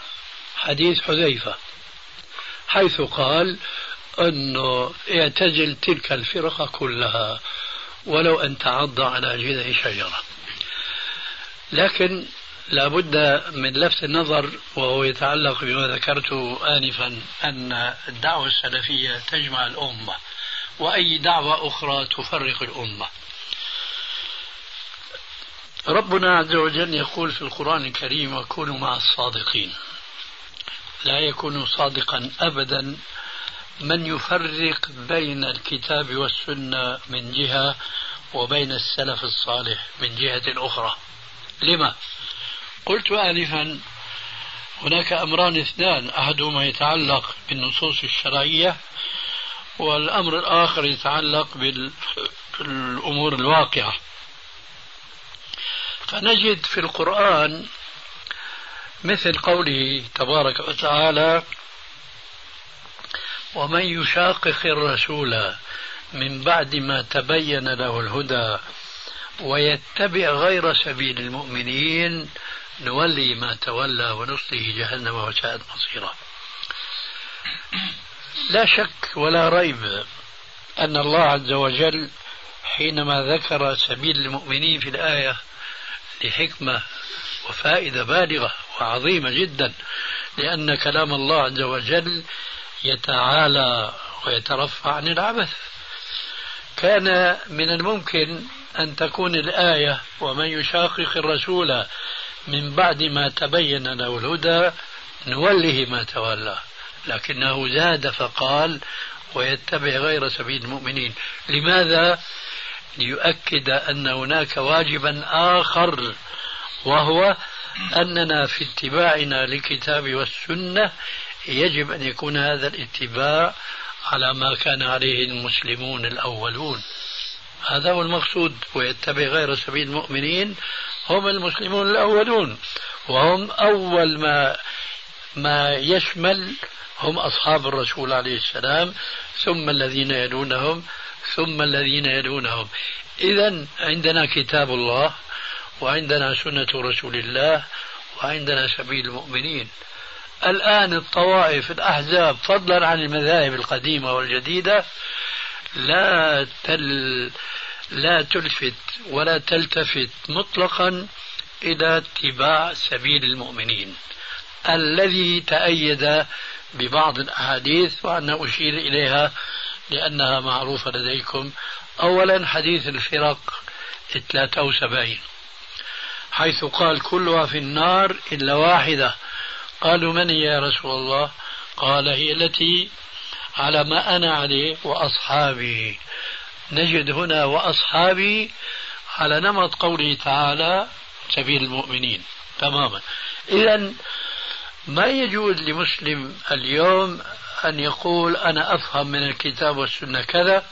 حديث حذيفة حيث قال أنه اعتزل تلك الفرقة كلها ولو أن تعض على جذع شجرة. لكن لابد من لفت النظر وهو يتعلق بما ذكرته آنفا أن الدعوة السلفية تجمع الأمة وأي دعوة أخرى تفرق الأمة. ربنا عز وجل يقول في القرآن الكريم وكونوا مع الصادقين لا يكون صادقا أبدا من يفرق بين الكتاب والسنة من جهة وبين السلف الصالح من جهة أخرى. لما؟ قلت آنفا هناك أمران اثنان أحدهما يتعلق بالنصوص الشرعية والأمر الآخر يتعلق بالأمور الواقعة. فنجد في القرآن مثل قوله تبارك وتعالى ومن يشاقق الرسول من بعد ما تبين له الهدى ويتبع غير سبيل المؤمنين نولي ما تولى ونصله جهنم وساءت مصيرا. لا شك ولا ريب أن الله عز وجل حينما ذكر سبيل المؤمنين في الآية لحكمة وفائدة بالغة وعظيمة جدا لأن كلام الله عز وجل يتعالى ويترفع عن العبث. كان من الممكن أن تكون الآية ومن يشاقق الرسول من بعد ما تبين له الهدى نوله ما تولى. لكنه زاد فقال ويتبع غير سبيل المؤمنين. لماذا؟ ليؤكد أن هناك واجبا آخر وهو أننا في اتباعنا للكتاب والسنة يجب أن يكون هذا الاتباع على ما كان عليه المسلمون الأولون. هذا هو المقصود ويتبع غير سبيل المؤمنين هم المسلمون الأولون وهم أول ما ما يشمل هم أصحاب الرسول عليه السلام ثم الذين يلونهم ثم الذين يلونهم. إذا عندنا كتاب الله وعندنا سنة رسول الله وعندنا سبيل المؤمنين. الآن الطوائف الأحزاب فضلا عن المذاهب القديمة والجديدة لا تل لا تلفت ولا تلتفت مطلقا إلى اتباع سبيل المؤمنين. الذي تأيد ببعض الأحاديث وأنا أشير إليها لأنها معروفة لديكم. أولا حديث الفرق 73 حيث قال كلها في النار إلا واحدة. قالوا من هي يا رسول الله؟ قال هي التي على ما أنا عليه وأصحابي نجد هنا وأصحابي على نمط قوله تعالى سبيل المؤمنين. تماما. إذا ما يجوز لمسلم اليوم أن يقول أنا أفهم من الكتاب والسنة كذا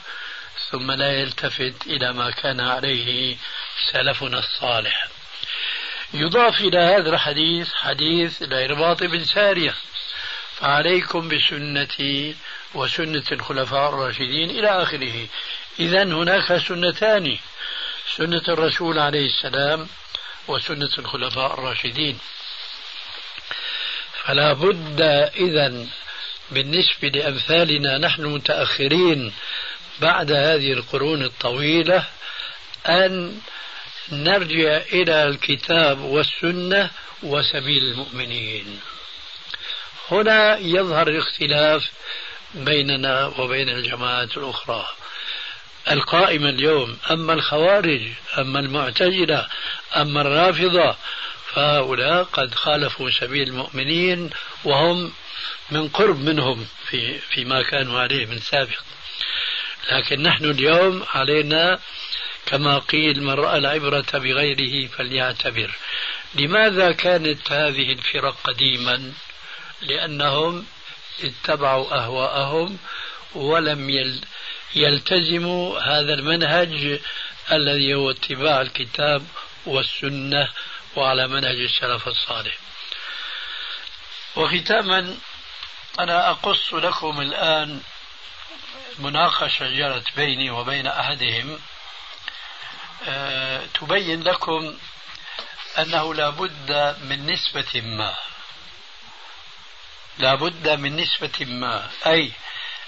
ثم لا يلتفت إلى ما كان عليه سلفنا الصالح. يضاف إلى هذا الحديث حديث الإرباط بن سارية. فعليكم بسنتي وسنة الخلفاء الراشدين إلى آخره. إذا هناك سنتان سنة الرسول عليه السلام وسنة الخلفاء الراشدين. فلا بد إذا بالنسبة لأمثالنا نحن المتأخرين بعد هذه القرون الطويلة أن نرجع إلى الكتاب والسنة وسبيل المؤمنين. هنا يظهر الاختلاف بيننا وبين الجماعات الأخرى. القائمة اليوم أما الخوارج أما المعتزلة أما الرافضة فهؤلاء قد خالفوا سبيل المؤمنين وهم من قرب منهم في فيما كانوا عليه من سابق. لكن نحن اليوم علينا كما قيل من رأى العبرة بغيره فليعتبر. لماذا كانت هذه الفرق قديما؟ لأنهم اتبعوا أهواءهم ولم يلتزموا هذا المنهج الذي هو اتباع الكتاب والسنة وعلى منهج السلف الصالح. وختاما أنا أقص لكم الآن مناقشة جرت بيني وبين أحدهم. أه تبين لكم أنه لا بد من نسبة ما. لا بد من نسبة ما. أي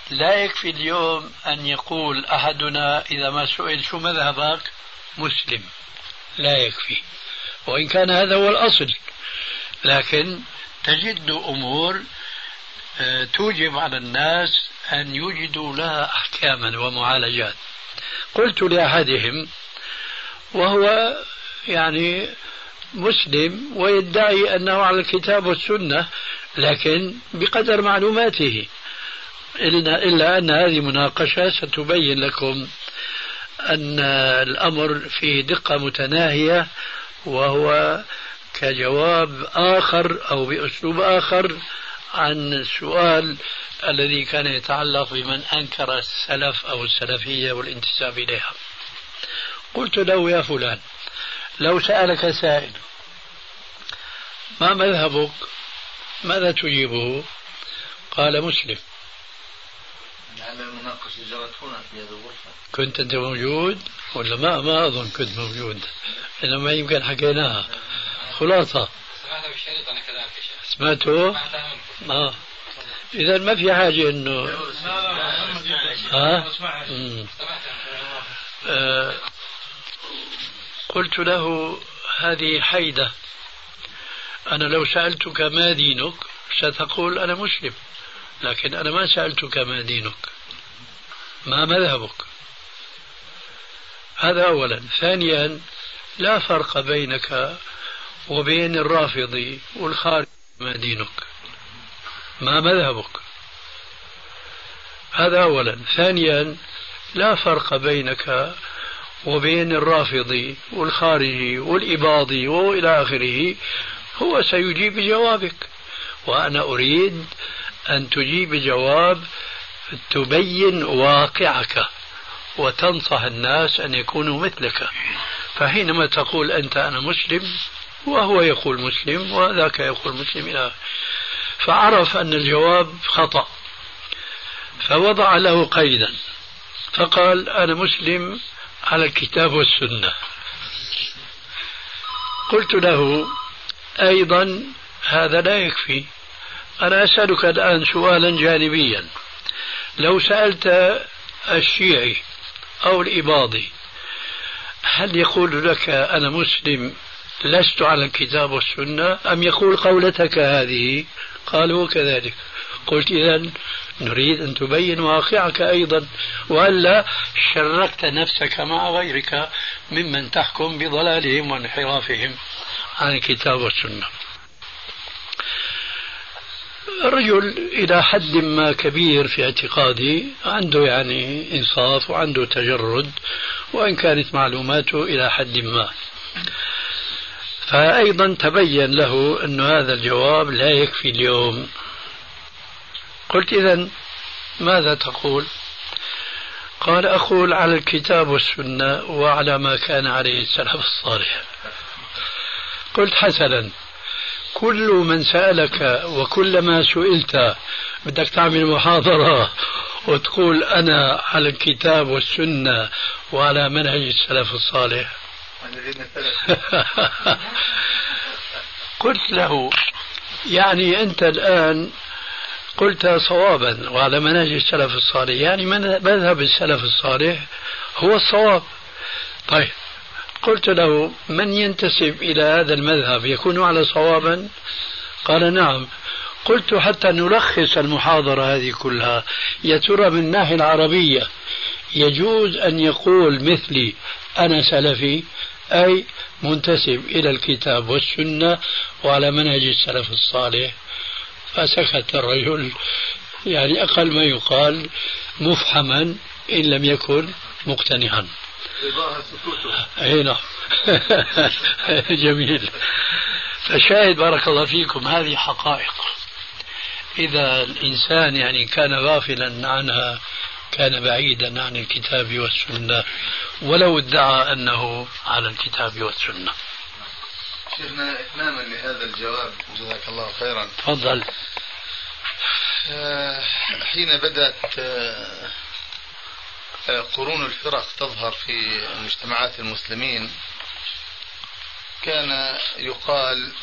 لا يكفي اليوم أن يقول أحدنا إذا ما سئل شو مذهبك؟ مسلم. لا يكفي. وإن كان هذا هو الأصل. لكن تجد أمور آه، توجب على الناس أن يوجدوا لها أحكاما ومعالجات. قلت لأحدهم وهو يعني مسلم ويدعي أنه على الكتاب والسنة لكن بقدر معلوماته. إلا, أن هذه مناقشة ستبين لكم أن الأمر فيه دقة متناهية وهو كجواب آخر أو بأسلوب آخر عن السؤال الذي كان يتعلق بمن أنكر السلف أو السلفية والانتساب إليها. قلت له يا فلان لو سألك سائل ما مذهبك؟ ماذا تجيبه؟ قال مسلم. جرت هنا في هذه الغرفة. كنت أنت موجود ولا ما ما أظن كنت موجود؟ إنما يمكن حكيناها. خلاصة. سمعتها بالشريط أنا كذلك سمعته؟ آه. إذا ما في حاجة إنه ها؟ آه. قلت له هذه حيدة. أنا لو سألتك ما دينك ستقول أنا مسلم لكن أنا ما سألتك ما دينك. ما مذهبك. هذا أولا. ثانيا لا فرق بينك وبين الرافضي والخارج ما دينك ما مذهبك. هذا أولا. ثانيا لا فرق بينك وبين الرافضي والخارجي والإباضي وإلى آخره. هو سيجيب بجوابك وأنا أريد أن تجيب جواب تبين واقعك وتنصح الناس أن يكونوا مثلك. فحينما تقول أنت أنا مسلم وهو يقول مسلم وذاك يقول مسلم إلى فعرف أن الجواب خطأ. فوضع له قيدا. فقال أنا مسلم على الكتاب والسنة. قلت له أيضا هذا لا يكفي. أنا أسألك الآن سؤالا جانبيا. لو سألت الشيعي أو الإباضي هل يقول لك أنا مسلم لست على الكتاب والسنة أم يقول قولتك هذه؟ قال هو كذلك. قلت إذا نريد أن تبين واقعك أيضا. وألا شركت نفسك مع غيرك ممن تحكم بضلالهم وانحرافهم عن الكتاب والسنة. الرجل إلى حد ما كبير في اعتقادي عنده يعني إنصاف وعنده تجرد وإن كانت معلوماته إلى حد ما. فأيضا تبين له أن هذا الجواب لا يكفي اليوم. قلت إذا ماذا تقول؟ قال أقول على الكتاب والسنة وعلى ما كان عليه السلف الصالح. قلت حسنا. كل من سألك وكلما سئلت بدك تعمل محاضرة وتقول أنا على الكتاب والسنة وعلى منهج السلف الصالح. قلت له يعني أنت الآن قلت صوابا وعلى منهج السلف الصالح يعني مذهب السلف الصالح هو الصواب. طيب قلت له من ينتسب إلى هذا المذهب؟ يكون على صوابا؟ قال نعم. قلت حتى نلخص المحاضرة هذه كلها. يا ترى من الناحية العربية يجوز أن يقول مثلي أنا سلفي؟ أي منتسب إلى الكتاب والسنة وعلى منهج السلف الصالح. فسكت الرجل. يعني أقل ما يقال مفحما إن لم يكن مقتنعا. أي نعم. جميل. فشاهد بارك الله فيكم هذه حقائق. إذا الإنسان يعني كان غافلا عنها كان بعيدا عن الكتاب والسنة ولو ادعى أنه على الكتاب والسنة. شيخنا إتماما لهذا الجواب جزاك الله خيرا. تفضل. آه، حين بدأت آه، قرون الفرق تظهر في مجتمعات المسلمين. كان يقال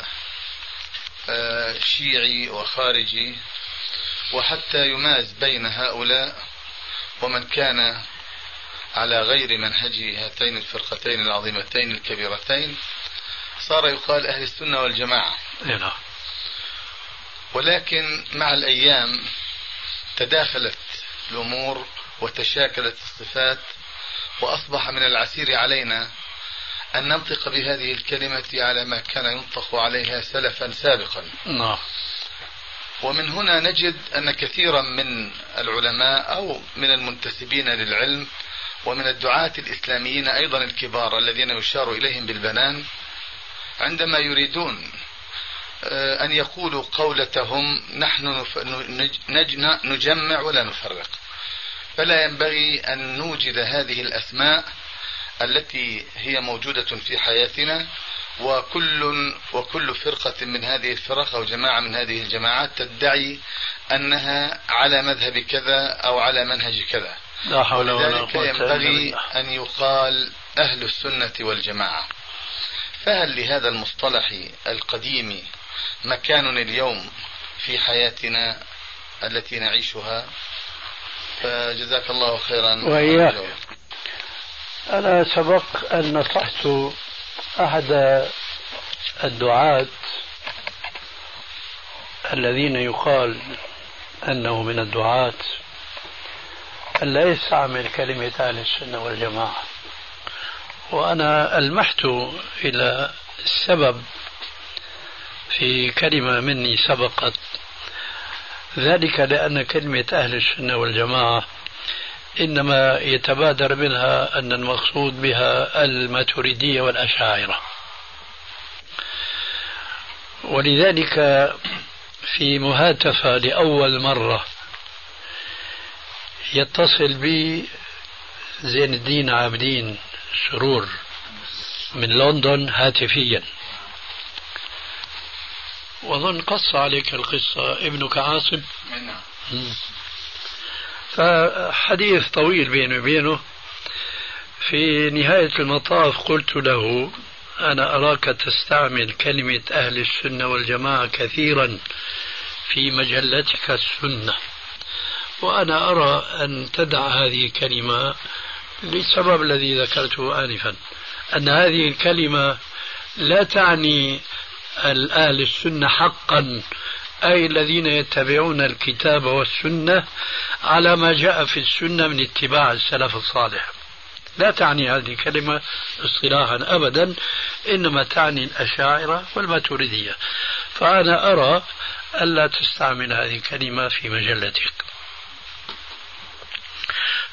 آه، شيعي وخارجي وحتى يماز بين هؤلاء ومن كان على غير منهج هاتين الفرقتين العظيمتين الكبيرتين. صار يقال أهل السنة والجماعة. نعم. ولكن مع الأيام تداخلت الأمور وتشاكلت الصفات وأصبح من العسير علينا أن ننطق بهذه الكلمة على ما كان ينطق عليها سلفا سابقا. نعم. ومن هنا نجد أن كثيرا من العلماء أو من المنتسبين للعلم ومن الدعاة الإسلاميين أيضا الكبار الذين يشار إليهم بالبنان عندما يريدون آه، أن يقولوا قولتهم نحن نجمع ولا نفرق. فلا ينبغي أن نوجد هذه الأسماء التي هي موجودة في حياتنا وكل وكل فرقة من هذه الفرق أو جماعة من هذه الجماعات تدعي أنها على مذهب كذا أو على منهج كذا. لا حول ولا قوة ينبغي أن يقال أهل السنة والجماعة. فهل لهذا المصطلح القديم مكان اليوم في حياتنا التي نعيشها؟ فجزاك الله خيرا. وإياك. أنا سبق أن نصحت أحد الدعاة الذين يقال أنه من الدعاة أن لا يستعمل كلمة أهل السنة والجماعة. وأنا ألمحت إلى السبب في كلمة مني سبقت. ذلك لأن كلمة أهل السنة والجماعة إنما يتبادر منها أن المقصود بها الماتريدية والأشاعرة. ولذلك في مهاتفة لأول مرة يتصل بي زين الدين عابدين سرور من لندن هاتفيا. وأظن قص عليك القصة ابنك عاصم. نعم. فحديث طويل بيني وبينه. في نهاية المطاف قلت له أنا أراك تستعمل كلمة أهل السنة والجماعة كثيرا في مجلتك السنة. وأنا أرى أن تدع هذه الكلمة للسبب الذي ذكرته آنفا أن هذه الكلمة لا تعني الأهل السنة حقا أي الذين يتبعون الكتاب والسنة على ما جاء في السنة من اتباع السلف الصالح. لا تعني هذه الكلمة اصطلاحا أبدا إنما تعني الأشاعرة والماتريدية. فأنا أرى ألا تستعمل هذه الكلمة في مجلتك.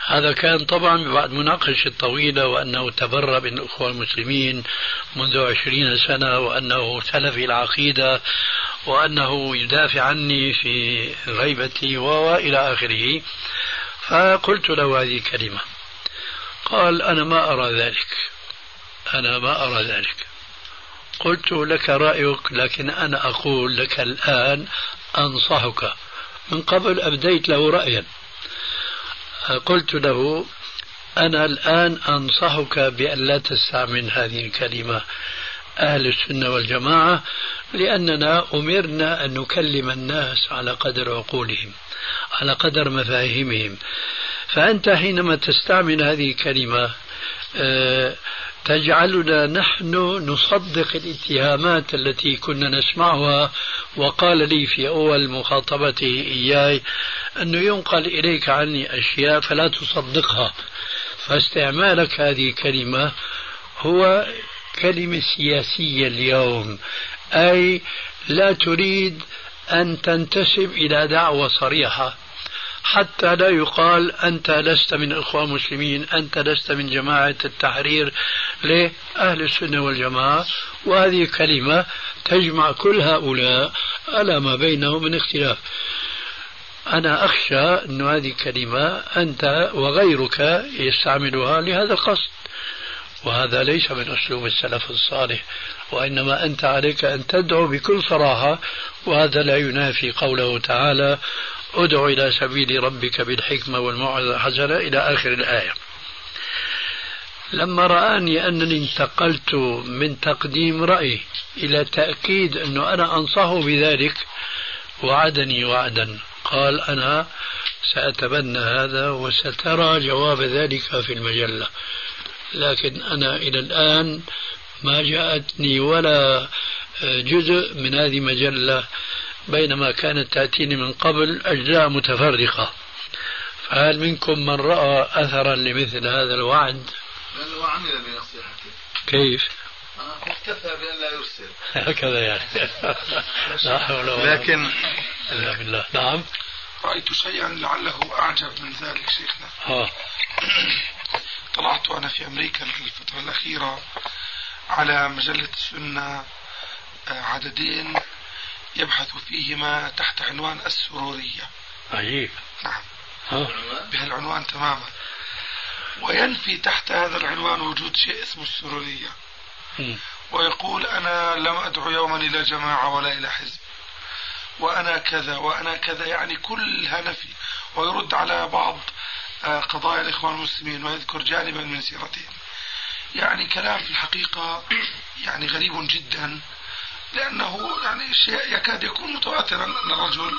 هذا كان طبعا بعد مناقشة طويلة وأنه تبرأ من الأخوة المسلمين منذ عشرين سنة وأنه سلفي العقيدة وأنه يدافع عني في غيبتي وإلى آخره. فقلت له هذه الكلمة. قال أنا ما أرى ذلك. أنا ما أرى ذلك. قلت لك رأيك لكن أنا أقول لك الآن أنصحك. من قبل أبديت له رأيا. قلت له أنا الآن أنصحك بأن لا تستعمل هذه الكلمة أهل السنة والجماعة لأننا أمرنا أن نكلم الناس على قدر عقولهم على قدر مفاهيمهم. فأنت حينما تستعمل هذه الكلمة آه، تجعلنا نحن نصدق الاتهامات التي كنا نسمعها. وقال لي في أول مخاطبته إياي أنه ينقل إليك عني أشياء فلا تصدقها فاستعمالك هذه الكلمة هو كلمة سياسية اليوم أي لا تريد أن تنتسب إلى دعوة صريحة. حتى لا يقال أنت لست من إخوان مسلمين أنت لست من جماعة التحرير. لأهل السنة والجماعة. وهذه كلمة تجمع كل هؤلاء على ما بينهم من اختلاف. أنا أخشى أن هذه الكلمة أنت وغيرك يستعملها لهذا القصد. وهذا ليس من أسلوب السلف الصالح وإنما أنت عليك أن تدعو بكل صراحة وهذا لا ينافي قوله تعالى ادع إلى سبيل ربك بالحكمة والموعظة الحسنة إلى آخر الآية. لما رآني أنني انتقلت من تقديم رأي إلى تأكيد أنه أنا أنصحه بذلك وعدني وعدا. قال أنا سأتبنى هذا وسترى جواب ذلك في المجلة. لكن أنا إلى الآن ما جاءتني ولا جزء من هذه المجلة بينما كانت تأتيني من قبل أجزاء متفرقة. فهل منكم من رأى أثرا لمثل هذا الوعد؟ لأنه عمل بنصيحته كيف؟ آه، اكتفى بأن لا يرسل. هكذا يعني. لا حول ولا لكن إلا بالله. نعم. رأيت شيئا لعله أعجب من ذلك شيخنا. ها طلعت أنا في أمريكا في الفترة الأخيرة على مجلة السنة آه، عددين يبحث فيهما تحت عنوان السرورية. عجيب. نعم. ها. بهالعنوان تماما. وينفي تحت هذا العنوان وجود شيء اسمه السرورية. مم. ويقول أنا لم أدعو يوما إلى جماعة ولا إلى حزب. وأنا كذا وأنا كذا يعني كلها نفي ويرد على بعض آه، قضايا الإخوان المسلمين. ويذكر جانبا من سيرتهم. يعني كلام في الحقيقة يعني غريب جدا. لأنه يعني شيء يكاد يكون متواترا أن الرجل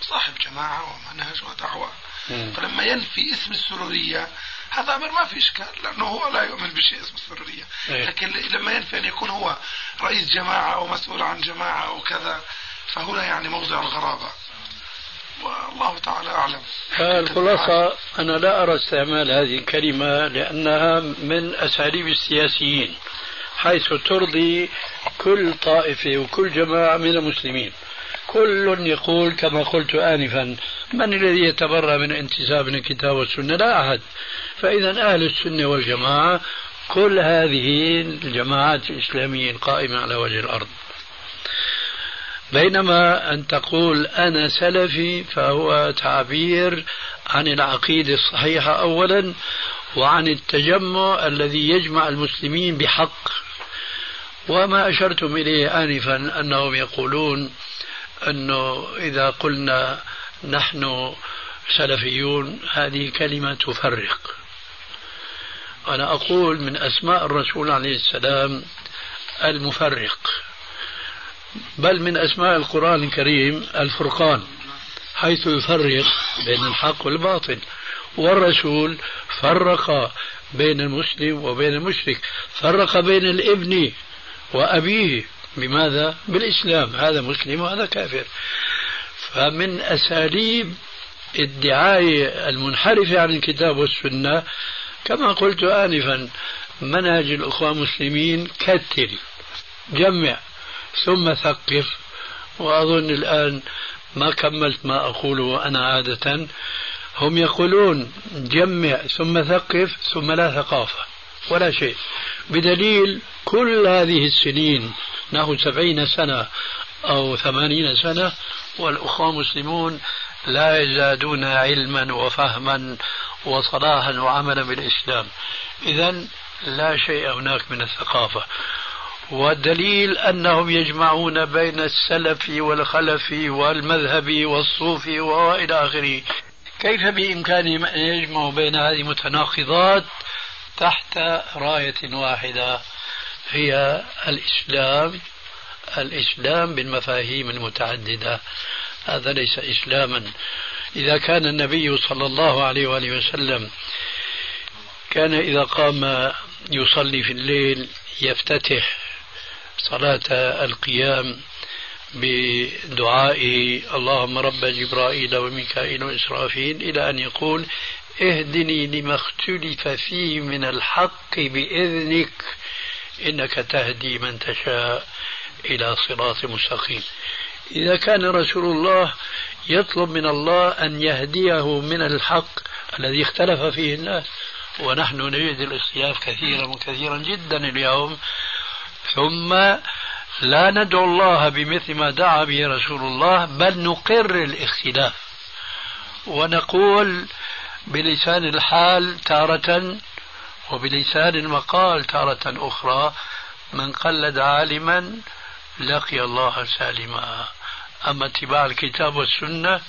صاحب جماعة ومنهج ودعوة. فلما ينفي اسم السرورية هذا أمر ما في إشكال لأنه هو لا يؤمن بشيء اسمه السرورية إيه. لكن لما ينفي أن يكون هو رئيس جماعة أو مسؤول عن جماعة أو كذا فهنا يعني موضع الغرابة. والله تعالى أعلم. فالخلاصة أنا لا أرى استعمال هذه الكلمة لأنها من أساليب السياسيين. حيث ترضي كل طائفة وكل جماعة من المسلمين. كل يقول كما قلت آنفا من الذي يتبرأ من انتساب الكتاب والسنة؟ لا أحد. فإذا أهل السنة والجماعة كل هذه الجماعات الإسلامية القائمة على وجه الأرض. بينما أن تقول أنا سلفي فهو تعبير عن العقيدة الصحيحة أولا وعن التجمع الذي يجمع المسلمين بحق. وما أشرتم إليه آنفا أنهم يقولون أنه إذا قلنا نحن سلفيون هذه كلمة تفرق. أنا أقول من أسماء الرسول عليه السلام المفرق بل من أسماء القرآن الكريم الفرقان حيث يفرق بين الحق والباطل. والرسول فرق بين المسلم وبين المشرك فرق بين الابن وأبيه بماذا؟ بالإسلام. هذا مسلم وهذا كافر. فمن أساليب الدعاية المنحرفة عن الكتاب والسنة كما قلت آنفا منهج الأخوة المسلمين كتل جمع ثم ثقف. وأظن الآن ما كملت ما أقوله أنا عادة. هم يقولون جمع ثم ثقف ثم لا ثقافة ولا شيء. بدليل كل هذه السنين نحو سبعين سنة أو ثمانين سنة والأخوة المسلمون لا يزدادون علما وفهما وصلاحا وعملا بالإسلام. إذا لا شيء هناك من الثقافة. والدليل أنهم يجمعون بين السلف والخلف والمذهب والصوفي وإلى آخره. كيف بإمكانهم أن يجمعوا بين هذه المتناقضات تحت راية واحدة؟ هي الإسلام الإسلام بالمفاهيم المتعددة. هذا ليس إسلاما. إذا كان النبي صلى الله عليه وآله وسلم كان إذا قام يصلي في الليل يفتتح صلاة القيام بدعائه اللهم رب جبرائيل وميكائيل وإسرافيل إلى أن يقول اهدني لما اختلف فيه من الحق بإذنك. إنك تهدي من تشاء إلى صراط مستقيم. إذا كان رسول الله يطلب من الله أن يهديه من الحق الذي اختلف فيه الناس ونحن نجد الاختلاف كثيرا وكثيرا جدا اليوم ثم لا ندعو الله بمثل ما دعا به رسول الله بل نقر الاختلاف. ونقول بلسان الحال تارة وبلسان المقال تارة أخرى من قلد عالما لقي الله سالما. أما اتباع الكتاب والسنة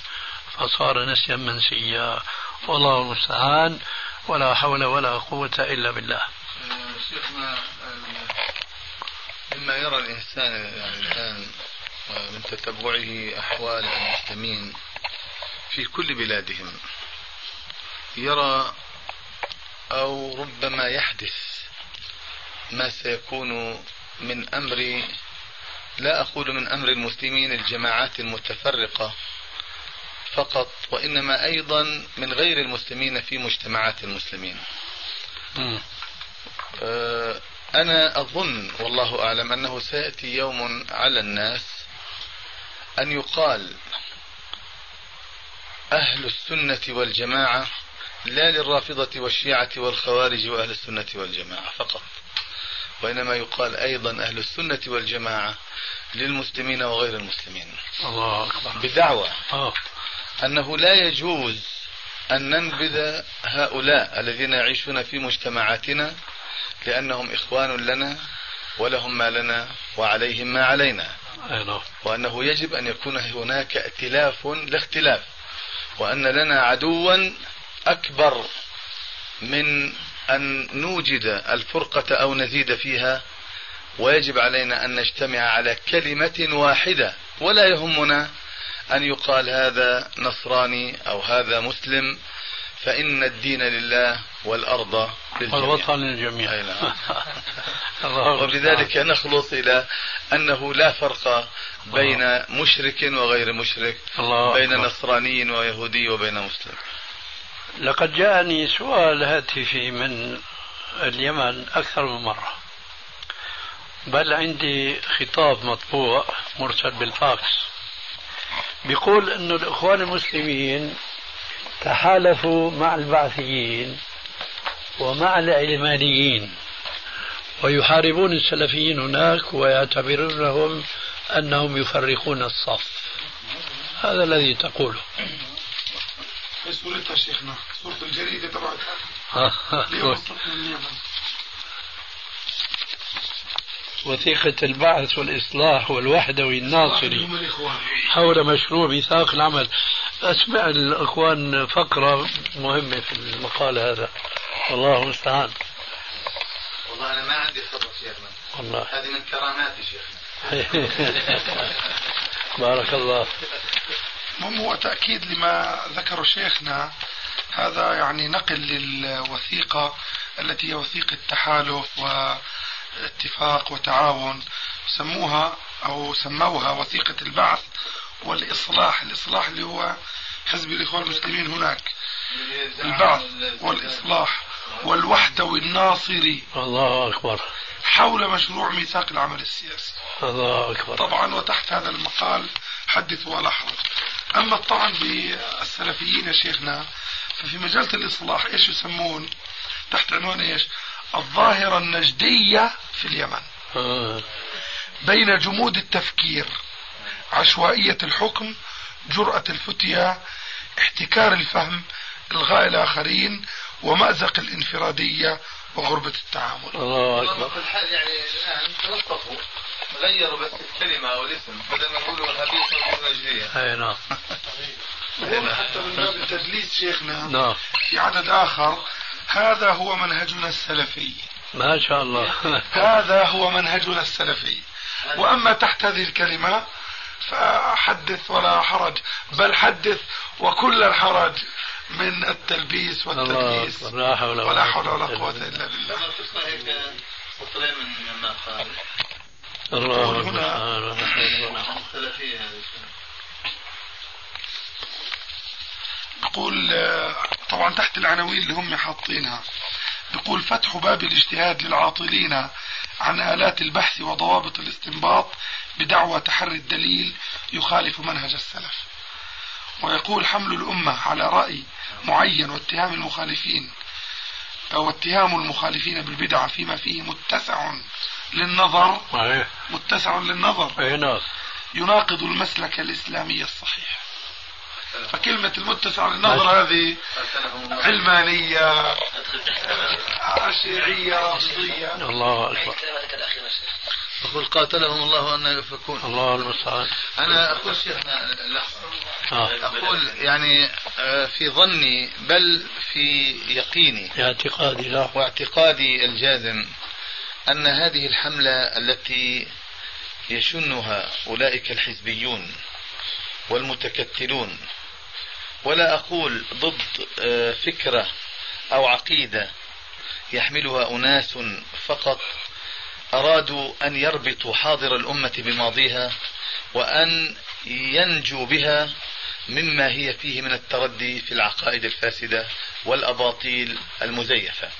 فصار نسيا منسيا. والله المستعان. ولا حول ولا قوة إلا بالله. شيخنا مما يرى الإنسان يعني الآن من تتبعه أحوال المسلمين في كل بلادهم يرى أو ربما يحدث ما سيكون من أمر لا أقول من أمر المسلمين الجماعات المتفرقة فقط وإنما أيضا من غير المسلمين في مجتمعات المسلمين. آه، أنا أظن والله أعلم أنه سيأتي يوم على الناس أن يقال أهل السنة والجماعة لا للرافضة والشيعة والخوارج وأهل السنة والجماعة فقط وإنما يقال أيضا أهل السنة والجماعة للمسلمين وغير المسلمين الله أكبر بدعوى آه. أنه لا يجوز أن ننبذ هؤلاء الذين يعيشون في مجتمعاتنا لأنهم إخوان لنا ولهم ما لنا وعليهم ما علينا أيضا. وأنه يجب أن يكون هناك ائتلاف لا اختلاف وأن لنا عدوا أكبر من أن نوجد الفرقة أو نزيد فيها ويجب علينا أن نجتمع على كلمة واحدة ولا يهمنا أن يقال هذا نصراني أو هذا مسلم فإن الدين لله والأرض للجميع. والوطن للجميع. نعم. وبذلك نخلص إلى أنه لا فرق بين مشرك وغير مشرك بين. نصراني ويهودي وبين مسلم. لقد جاءني سؤال هاتفي من اليمن أكثر من مرة. بل عندي خطاب مطبوع مرسل بالفاكس. بيقول أن الإخوان المسلمين تحالفوا مع البعثيين ومع العلمانيين ويحاربون السلفيين هناك ويعتبرونهم أنهم يفرقون الصف. هذا الذي تقوله. في سورتها شيخنا سورة الجريدة تبعتها وثيقة البعث والإصلاح والوحدوي الناصري حول مشروع ميثاق العمل. أسمع الأخوان فقرة مهمة في المقال هذا. والله المستعان. والله أنا ما عندي خبرة شيخنا. والله. هذه من كراماتي شيخنا. بارك الله. المهم هو تأكيد لما ذكر شيخنا هذا يعني نقل للوثيقة التي هي وثيقة تحالف واتفاق وتعاون سموها أو سموها وثيقة البعث والإصلاح. الإصلاح اللي هو حزب الإخوان المسلمين هناك. البعث والإصلاح والوحدة والناصري الله أكبر. حول مشروع ميثاق العمل السياسي. الله أكبر. طبعا وتحت هذا المقال حدث ولا حرج أما الطعن بالسلفيين يا شيخنا ففي مجالة الإصلاح إيش يسمون؟ تحت عنوان إيش؟ الظاهرة النجدية في اليمن. آه. بين جمود التفكير عشوائية الحكم جرأة الفتية احتكار الفهم إلغاء الآخرين ومأزق الانفرادية وغربة التعامل. الله أكبر. في الحال يعني الآن تلطفوا. غيروا بس الكلمة أو الاسم بدل ما يقولوا الهبيط والنجدية أي نعم. حتى من باب التدليس شيخنا نعم. في عدد آخر هذا هو منهجنا السلفي. ما شاء الله. هذا هو منهجنا السلفي. وأما تحت هذه الكلمة فحدث ولا حرج بل حدث وكل الحرج من التلبيس والتدليس. ولا حول ولا قوة إلا بالله. الله هنا يقول طبعا تحت العناوين اللي هم حاطينها. يقول فتح باب الاجتهاد للعاطلين عن آلات البحث وضوابط الاستنباط بدعوى تحري الدليل يخالف منهج السلف. ويقول حمل الأمة على رأي معين واتهام المخالفين واتهام المخالفين بالبدعة فيما فيه متسع للنظر متسع للنظر. نعم. يناقض المسلك الإسلامي الصحيح. فكلمة المتسع للنظر هذه علمانية شيعية رافضية. الله أكبر. يقول قاتلهم الله أن يفكون. الله المستعان. أنا أقول شيخنا لحظة آه. أقول يعني آه، في ظني بل في يقيني. في اعتقادي لا. واعتقادي الجازم. أن هذه الحملة التي يشنها أولئك الحزبيون والمتكتلون ولا أقول ضد آه، فكرة أو عقيدة يحملها أناس فقط أرادوا أن يربطوا حاضر الأمة بماضيها وأن ينجوا بها مما هي فيه من التردي في العقائد الفاسدة والأباطيل المزيفة.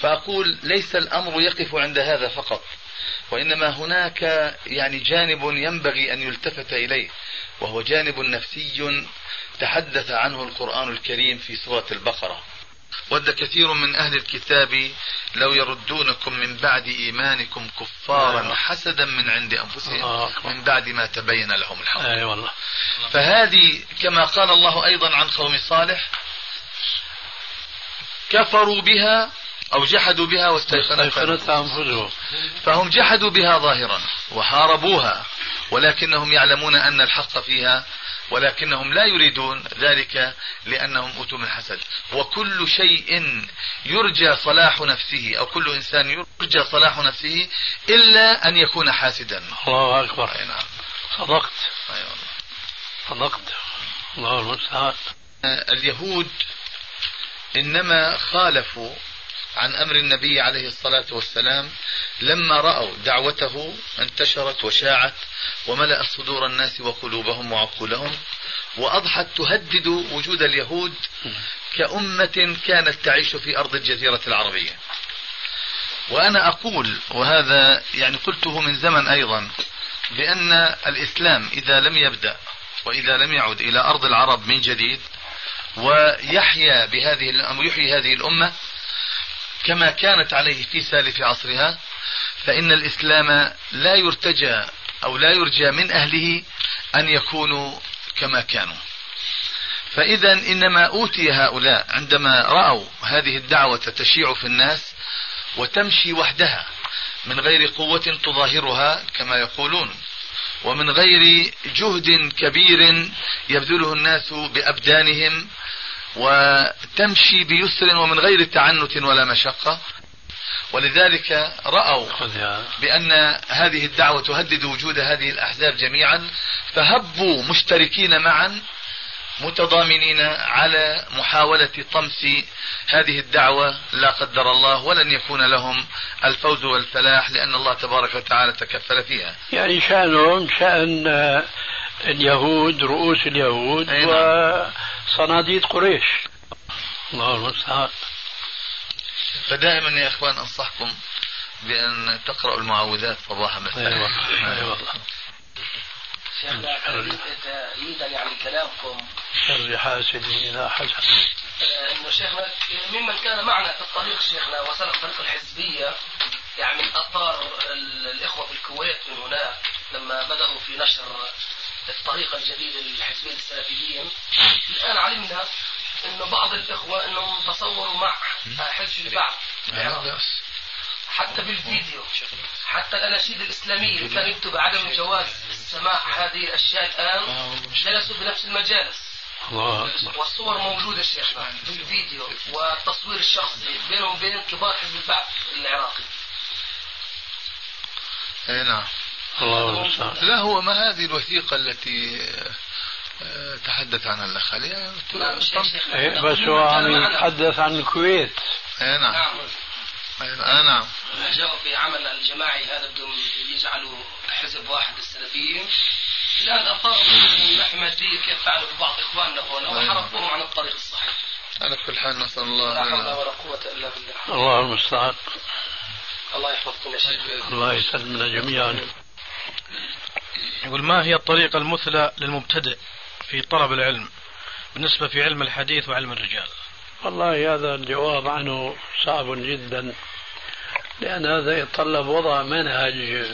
فأقول ليس الأمر يقف عند هذا فقط وإنما هناك يعني جانب ينبغي أن يلتفت إليه وهو جانب نفسي تحدث عنه القرآن الكريم في سورة البقرة ود كثير من أهل الكتاب لو يردونكم من بعد إيمانكم كفارا أيوة. حسدا من عند أنفسهم. من بعد ما تبين لهم الحق أي والله. فهذه كما قال الله أيضا عن قوم صالح كفروا بها أو جحدوا بها واستيقنتها أنفسهم. فهم جحدوا بها ظاهرا وحاربوها ولكنهم يعلمون أن الحق فيها ولكنهم لا يريدون ذلك لأنهم أوتوا من حسد. وكل شيء يرجى صلاح نفسه أو كل إنسان يرجى صلاح نفسه إلا أن يكون حاسدا. الله أكبر. أي نعم. صدقت. أيوة. صدقت. الله المستعان. اليهود إنما خالفوا عن أمر النبي عليه الصلاة والسلام لما رأوا دعوته انتشرت وشاعت وملأت صدور الناس وقلوبهم وعقولهم وأضحت تهدد وجود اليهود كأمة كانت تعيش في أرض الجزيرة العربية. وأنا أقول وهذا يعني قلته من زمن أيضا بأن الإسلام إذا لم يبدأ وإذا لم يعد إلى أرض العرب من جديد ويحيا بهذه يحيي هذه الأمة كما كانت عليه في سالف عصرها فإن الإسلام لا يرتجى أو لا يرجى من أهله أن يكونوا كما كانوا. فإذا إنما أوتي هؤلاء عندما رأوا هذه الدعوة تشيع في الناس وتمشي وحدها من غير قوة تظاهرها كما يقولون ومن غير جهد كبير يبذله الناس بأبدانهم وتمشي بيسر ومن غير تعنت ولا مشقة. ولذلك رأوا بأن هذه الدعوة تهدد وجود هذه الأحزاب جميعا. فهبوا مشتركين معا متضامنين على محاولة طمس هذه الدعوة. لا قدر الله ولن يكون لهم الفوز والفلاح لأن الله تبارك وتعالى تكفل فيها. يعني شأنهم شأن اليهود رؤوس اليهود نعم. وصناديد قريش. الله المستعان. فدائما يا إخوان أنصحكم بأن تقرأوا المعوذات صباح مساء أيوه أيوه. شيخنا تأييدا يعني كلامكم شر حاسد اذا حسد. إنه شيخنا ممن كان معنا في الطريق شيخنا وسلك طريق الحزبية يعني من اثار ال- الإخوة في الكويت من هناك لما بداوا في نشر الطريقة الجديدة للحزبية السلفيين. الآن علمنا انه بعض الإخوة إنهم تصوروا مع حزب البعث حتى بالفيديو. حتى الأناشيد الإسلامية اللي كان يكتب عدم جواز سماع هذه الأشياء الآن. جلسوا بنفس المجالس. الله والصور موجودة شيخنا في الفيديو والتصوير الشخصي بينهم وبين كبار حزب البعث العراقي. أي نعم. الله المستعان لا هو ما هذه الوثيقة التي آه، تحدث عنها الأخ علي نعم إيه، بس هو عم يتحدث عن الكويت. اي نعم. نعم. آه نعم. جاءوا في عمل الجماعي هذا بدهم يجعلوا حزب واحد للسلفيين الان اثاروا من ناحيه ماديه كيف فعلوا ببعض إخواننا هنا وحرفوهم عن الطريق الصحيح. على كل حال نسأل لا الله حول لنا ولا قوة إلا بالله. الله المستعان. الله يحفظكم يا شيخ. الله يسلمنا جميعا. يقول ما هي الطريقة المثلى للمبتدئ في طلب العلم بالنسبة في علم الحديث وعلم الرجال؟ والله هذا الجواب عنه صعب جدا لأن هذا يتطلب وضع منهج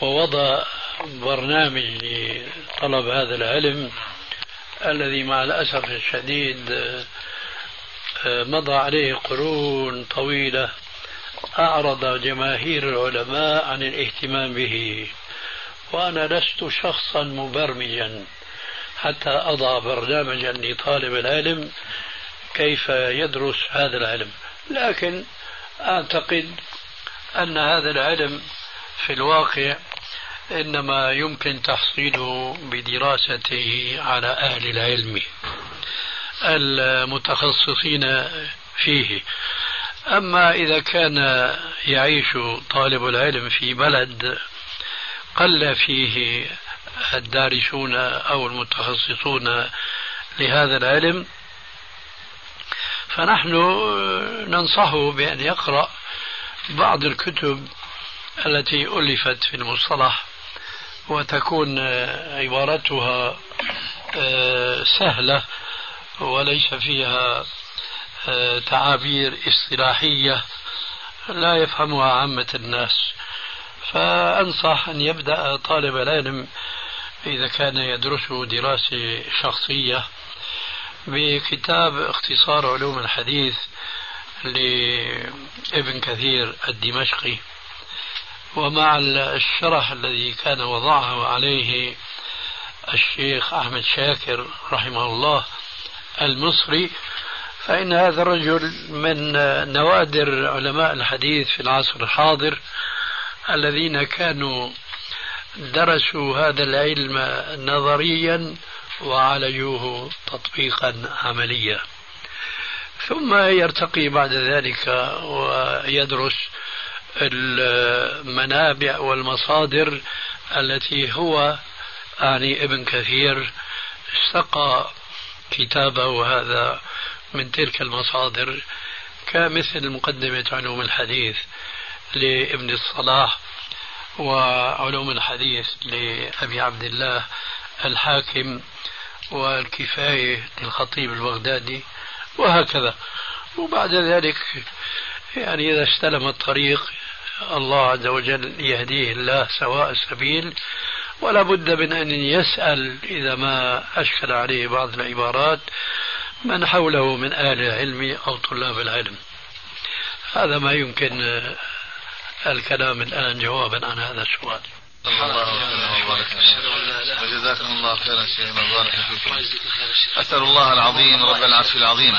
ووضع برنامج لطلب هذا العلم الذي مع الأسف الشديد آه، مضى عليه قرون طويلة. أعرض جماهير العلماء عن الاهتمام به وأنا لست شخصا مبرمجا. حتى أضع برنامجا لطالب العلم كيف يدرس هذا العلم. لكن أعتقد أن هذا العلم في الواقع إنما يمكن تحصيله بدراسته على أهل العلم المتخصصين فيه. أما إذا كان يعيش طالب العلم في بلد قل فيه الدارسون أو المتخصصون لهذا العلم فنحن ننصحه بأن يقرأ بعض الكتب التي ألفت في المصطلح وتكون عبارتها سهلة وليس فيها تعابير اصطلاحية لا يفهمها عامة الناس. فأنصح أن يبدأ طالب العلم إذا كان يدرسه دراسة شخصية بكتاب اختصار علوم الحديث لابن كثير الدمشقي. ومع الشرح الذي كان وضعه عليه الشيخ أحمد شاكر رحمه الله المصري فإن هذا الرجل من نوادر علماء الحديث في العصر الحاضر الذين كانوا درسوا هذا العلم نظريا وعالجوه تطبيقا عمليا. ثم يرتقي بعد ذلك ويدرس المنابع والمصادر التي هو يعني ابن كثير استقى كتابه هذا من تلك المصادر كمثل مقدمة علوم الحديث لابن الصلاح وعلوم الحديث لأبي عبد الله الحاكم والكفاية للخطيب البغدادي وهكذا. وبعد ذلك يعني إذا استلم الطريق الله عز وجل يهديه الله سواء السبيل ولا بد من أن يسأل إذا ما أشكل عليه بعض العبارات من حوله من أهل العلم أو طلاب العلم. هذا ما يمكن الكلام الآن جوابا عن هذا السؤال. وجزاكم الله خيرا شيخنا بارك فيكم. أسأل الله العظيم رب العرش العظيم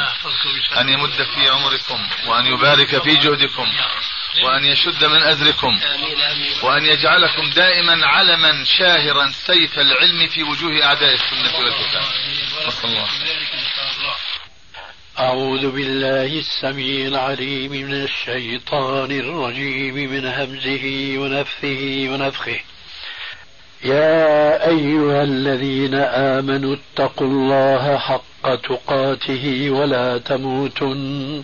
أن يمد في عمركم وأن يبارك في جهدكم وأن يشد من أزركم وأن يجعلكم دائما علما شاهرا سيف العلم في وجوه أعداء السنة والكتاب. وصلى الله. أعوذ بالله السميع العليم من الشيطان الرجيم من همزه ونفثه ونفخه. يا أيها الذين آمنوا اتقوا الله حق تقاته ولا تموتن.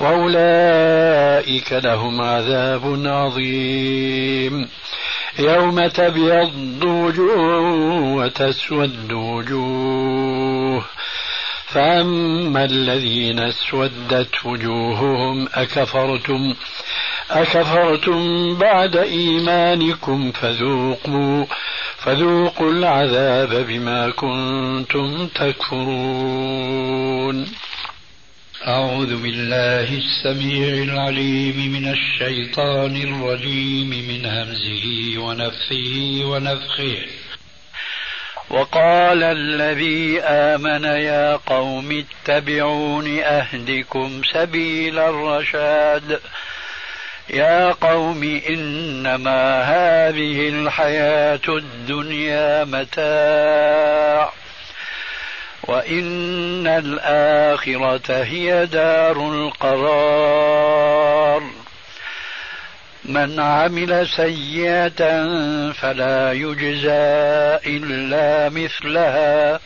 وأولئك لهم عذاب عظيم. يوم تبيض وجوه وتسود وجوه. فأما الذين اسودت وجوههم أكفرتم أكفرتم بعد إيمانكم فذوقوا فذوقوا العذاب بما كنتم تكفرون. أعوذ بالله السميع العليم من الشيطان الرجيم من همزه ونفخه ونفخه. وقال الذي آمن يا قوم اتبعون أهدكم سبيل الرشاد. يا قوم إنما هذه الحياة الدنيا متاع. وإن الآخرة هي دار القرار. من عمل سيئة فلا يجزى إلا مثلها.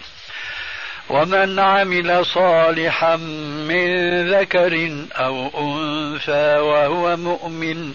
ومن عمل صالحا من ذكر أو أنثى وهو مؤمن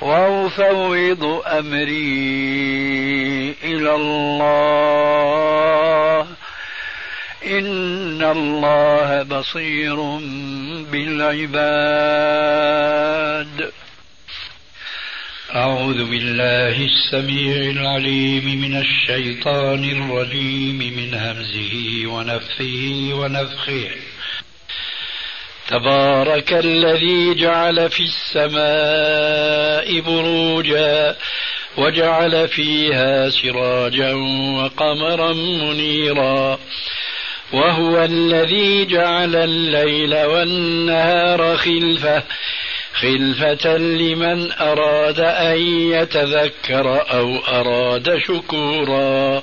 وأفوض أمري إلى الله. إن الله بصير بالعباد. أعوذ بالله السميع العليم من الشيطان الرجيم من همزه ونفثه ونفخه. تبارك الذي جعل في السماء بروجا وجعل فيها سراجا وقمرا منيرا وهو الذي جعل الليل والنهار خلفة خلفة لمن أراد أن يتذكر أو أراد شكورا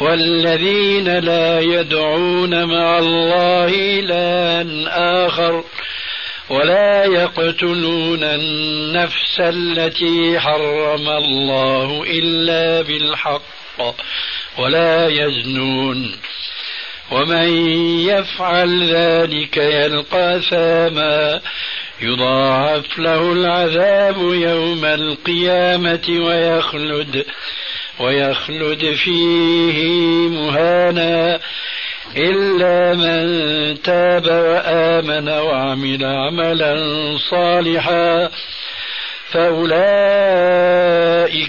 والذين لا يدعون مع الله إلها آخر ولا يقتلون النفس التي حرم الله إلا بالحق ولا يزنون ومن يفعل ذلك يلقى ثاما يضاعف له العذاب يوم القيامة ويخلد ويخلد فيه مهانا إلا من تاب وآمن وعمل عملا صالحا فأولئك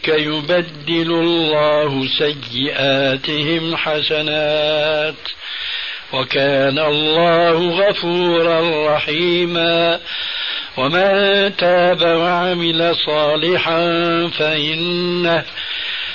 يبدل الله سيئاتهم حسنات وكان الله غفورا رحيما ومن تاب وعمل صالحا فإنه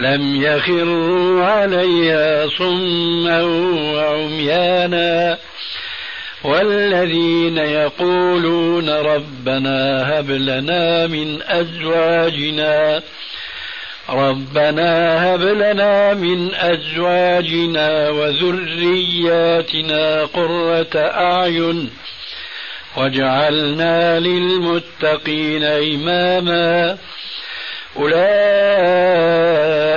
لم يخروا عليها صما وعميانا والذين يقولون ربنا هب لنا من أزواجنا ربنا هب لنا من أزواجنا وذرياتنا قرة أعين واجعلنا للمتقين إماما.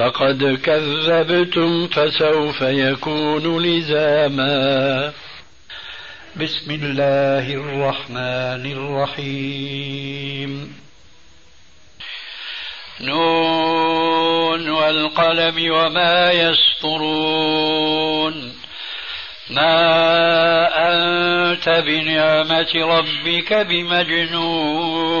فقد كذبتم فسوف يكون لزاما. بسم الله الرحمن الرحيم. نون والقلم وما يسطرون. ما أنت بنعمة ربك بمجنون.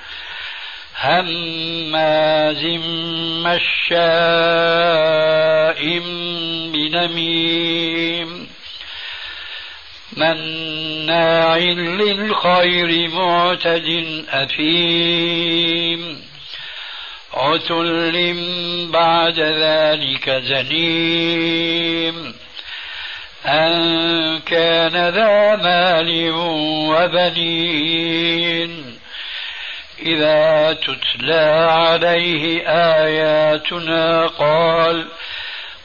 هماز مشاء بنميم مناع للخير معتد أثيم عتل بعد ذلك زنيم أن كان ذا مال وبنين إذا تتلى عليه آياتنا قال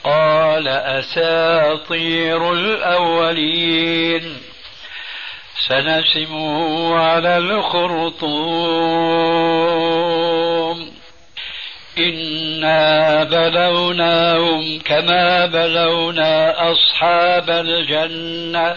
قال أساطير الأولين. سنسمه على الخرطوم. إنا بلوناهم كما بلونا أصحاب الجنة.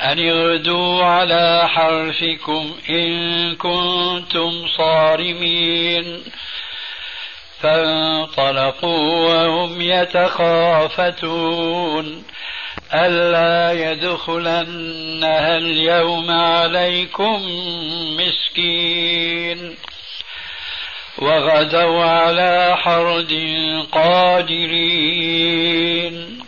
أن اغدوا على حرفكم إن كنتم صارمين. فانطلقوا وهم يتخافتون. ألا يدخلنها اليوم عليكم مسكين. وغدوا على حرد قادرين.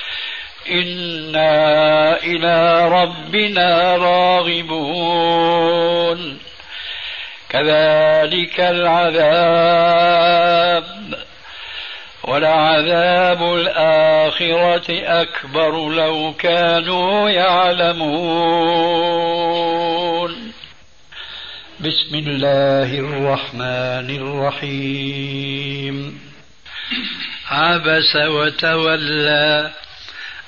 إنا إلى ربنا راغبون كذلك العذاب ولعذاب الآخرة أكبر لو كانوا يعلمون بسم الله الرحمن الرحيم عبس وتولى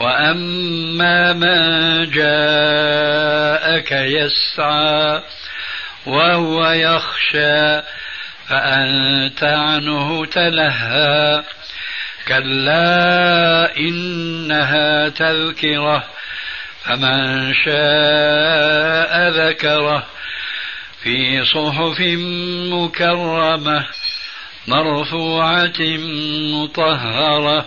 وأما من جاءك يسعى وهو يخشى فأنت عنه تلهى كلا إنها تذكرة فمن شاء ذكره في صحف مكرمة مرفوعة مطهرة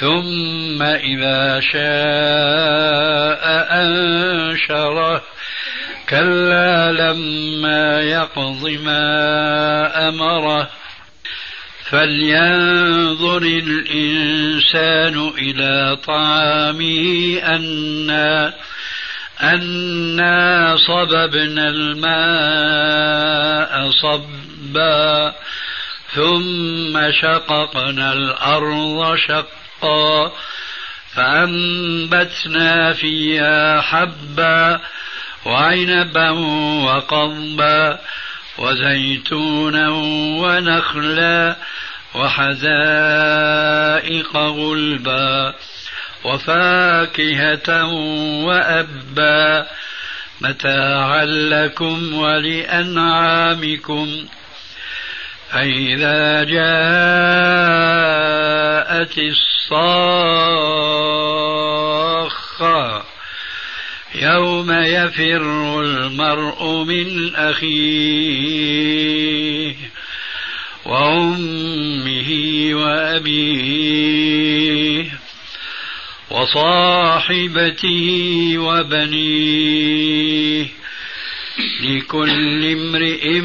ثم إذا شاء أنشره. كلا لما يقض ما أمره. فلينظر الإنسان إلى طعامه أنا أنا صببنا الماء صبا ثم شققنا الأرض شقا. فأنبتنا فيها حبا وعنبا وقضبا وزيتونا ونخلا وحدائق غلبا وفاكهة وأبا. متاعا لكم ولأنعامكم. فإذا جاءت الصاخة يوم يفر المرء من أخيه وأمه وأبيه وصاحبته وبنيه لكل امرئ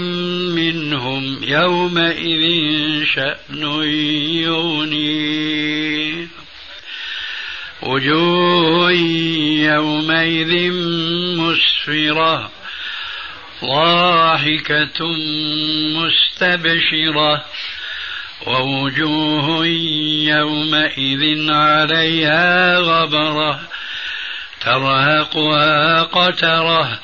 منهم يومئذ شأن يغنيه وجوه يومئذ مسفرة ضاحكة مستبشرة. ووجوه يومئذ عليها غبرة ترهقها قترة.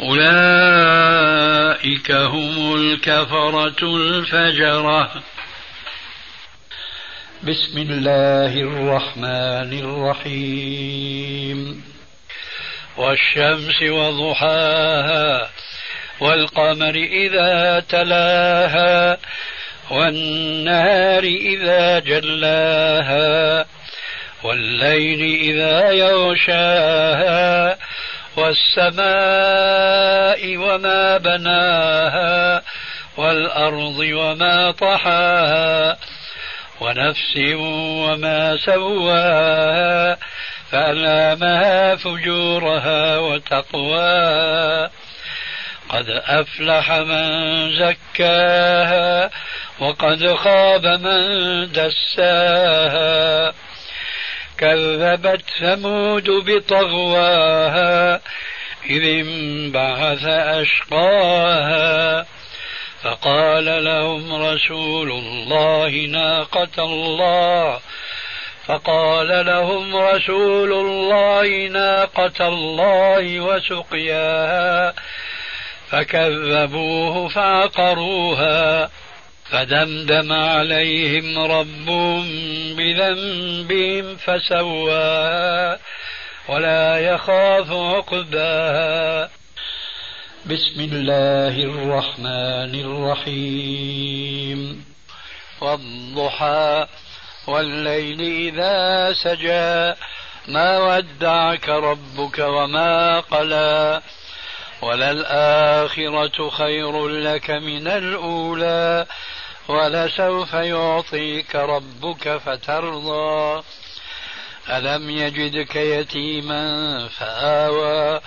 أولئك هم الكفرة الفجرة. بسم الله الرحمن الرحيم. والشمس وضحاها والقمر إذا تلاها والنهار إذا جلاها والليل إذا يغشاها والسماء وما بناها والأرض وما طحاها ونفس وما سواها فألامها فجورها وتقواها قد أفلح من زكاها وقد خاب من دساها كذبت ثمود بطغواها إذ انبعث أشقاها. فقال لهم رسول الله ناقة الله. فقال لهم رسول الله ناقة الله وسقياها. فكذبوه فعقروها. فدمدم عليهم ربهم بذنبهم فسواها ولا يخاف عقباها بسم الله الرحمن الرحيم. والضحى والليل إذا سجى. ما ودعك ربك وما قلى. وللآخرة خير لك من الأولى. ولسوف يعطيك ربك فترضى. ألم يجدك يتيما فآوى.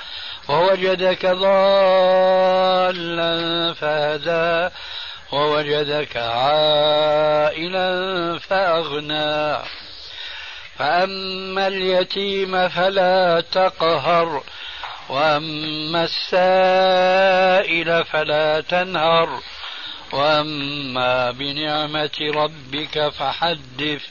ووجدك ضالا فهدى. ووجدك عائلا فأغنى. فأما اليتيم فلا تقهر. وأما السائل فلا تنهر. وأما بنعمة ربك فحدث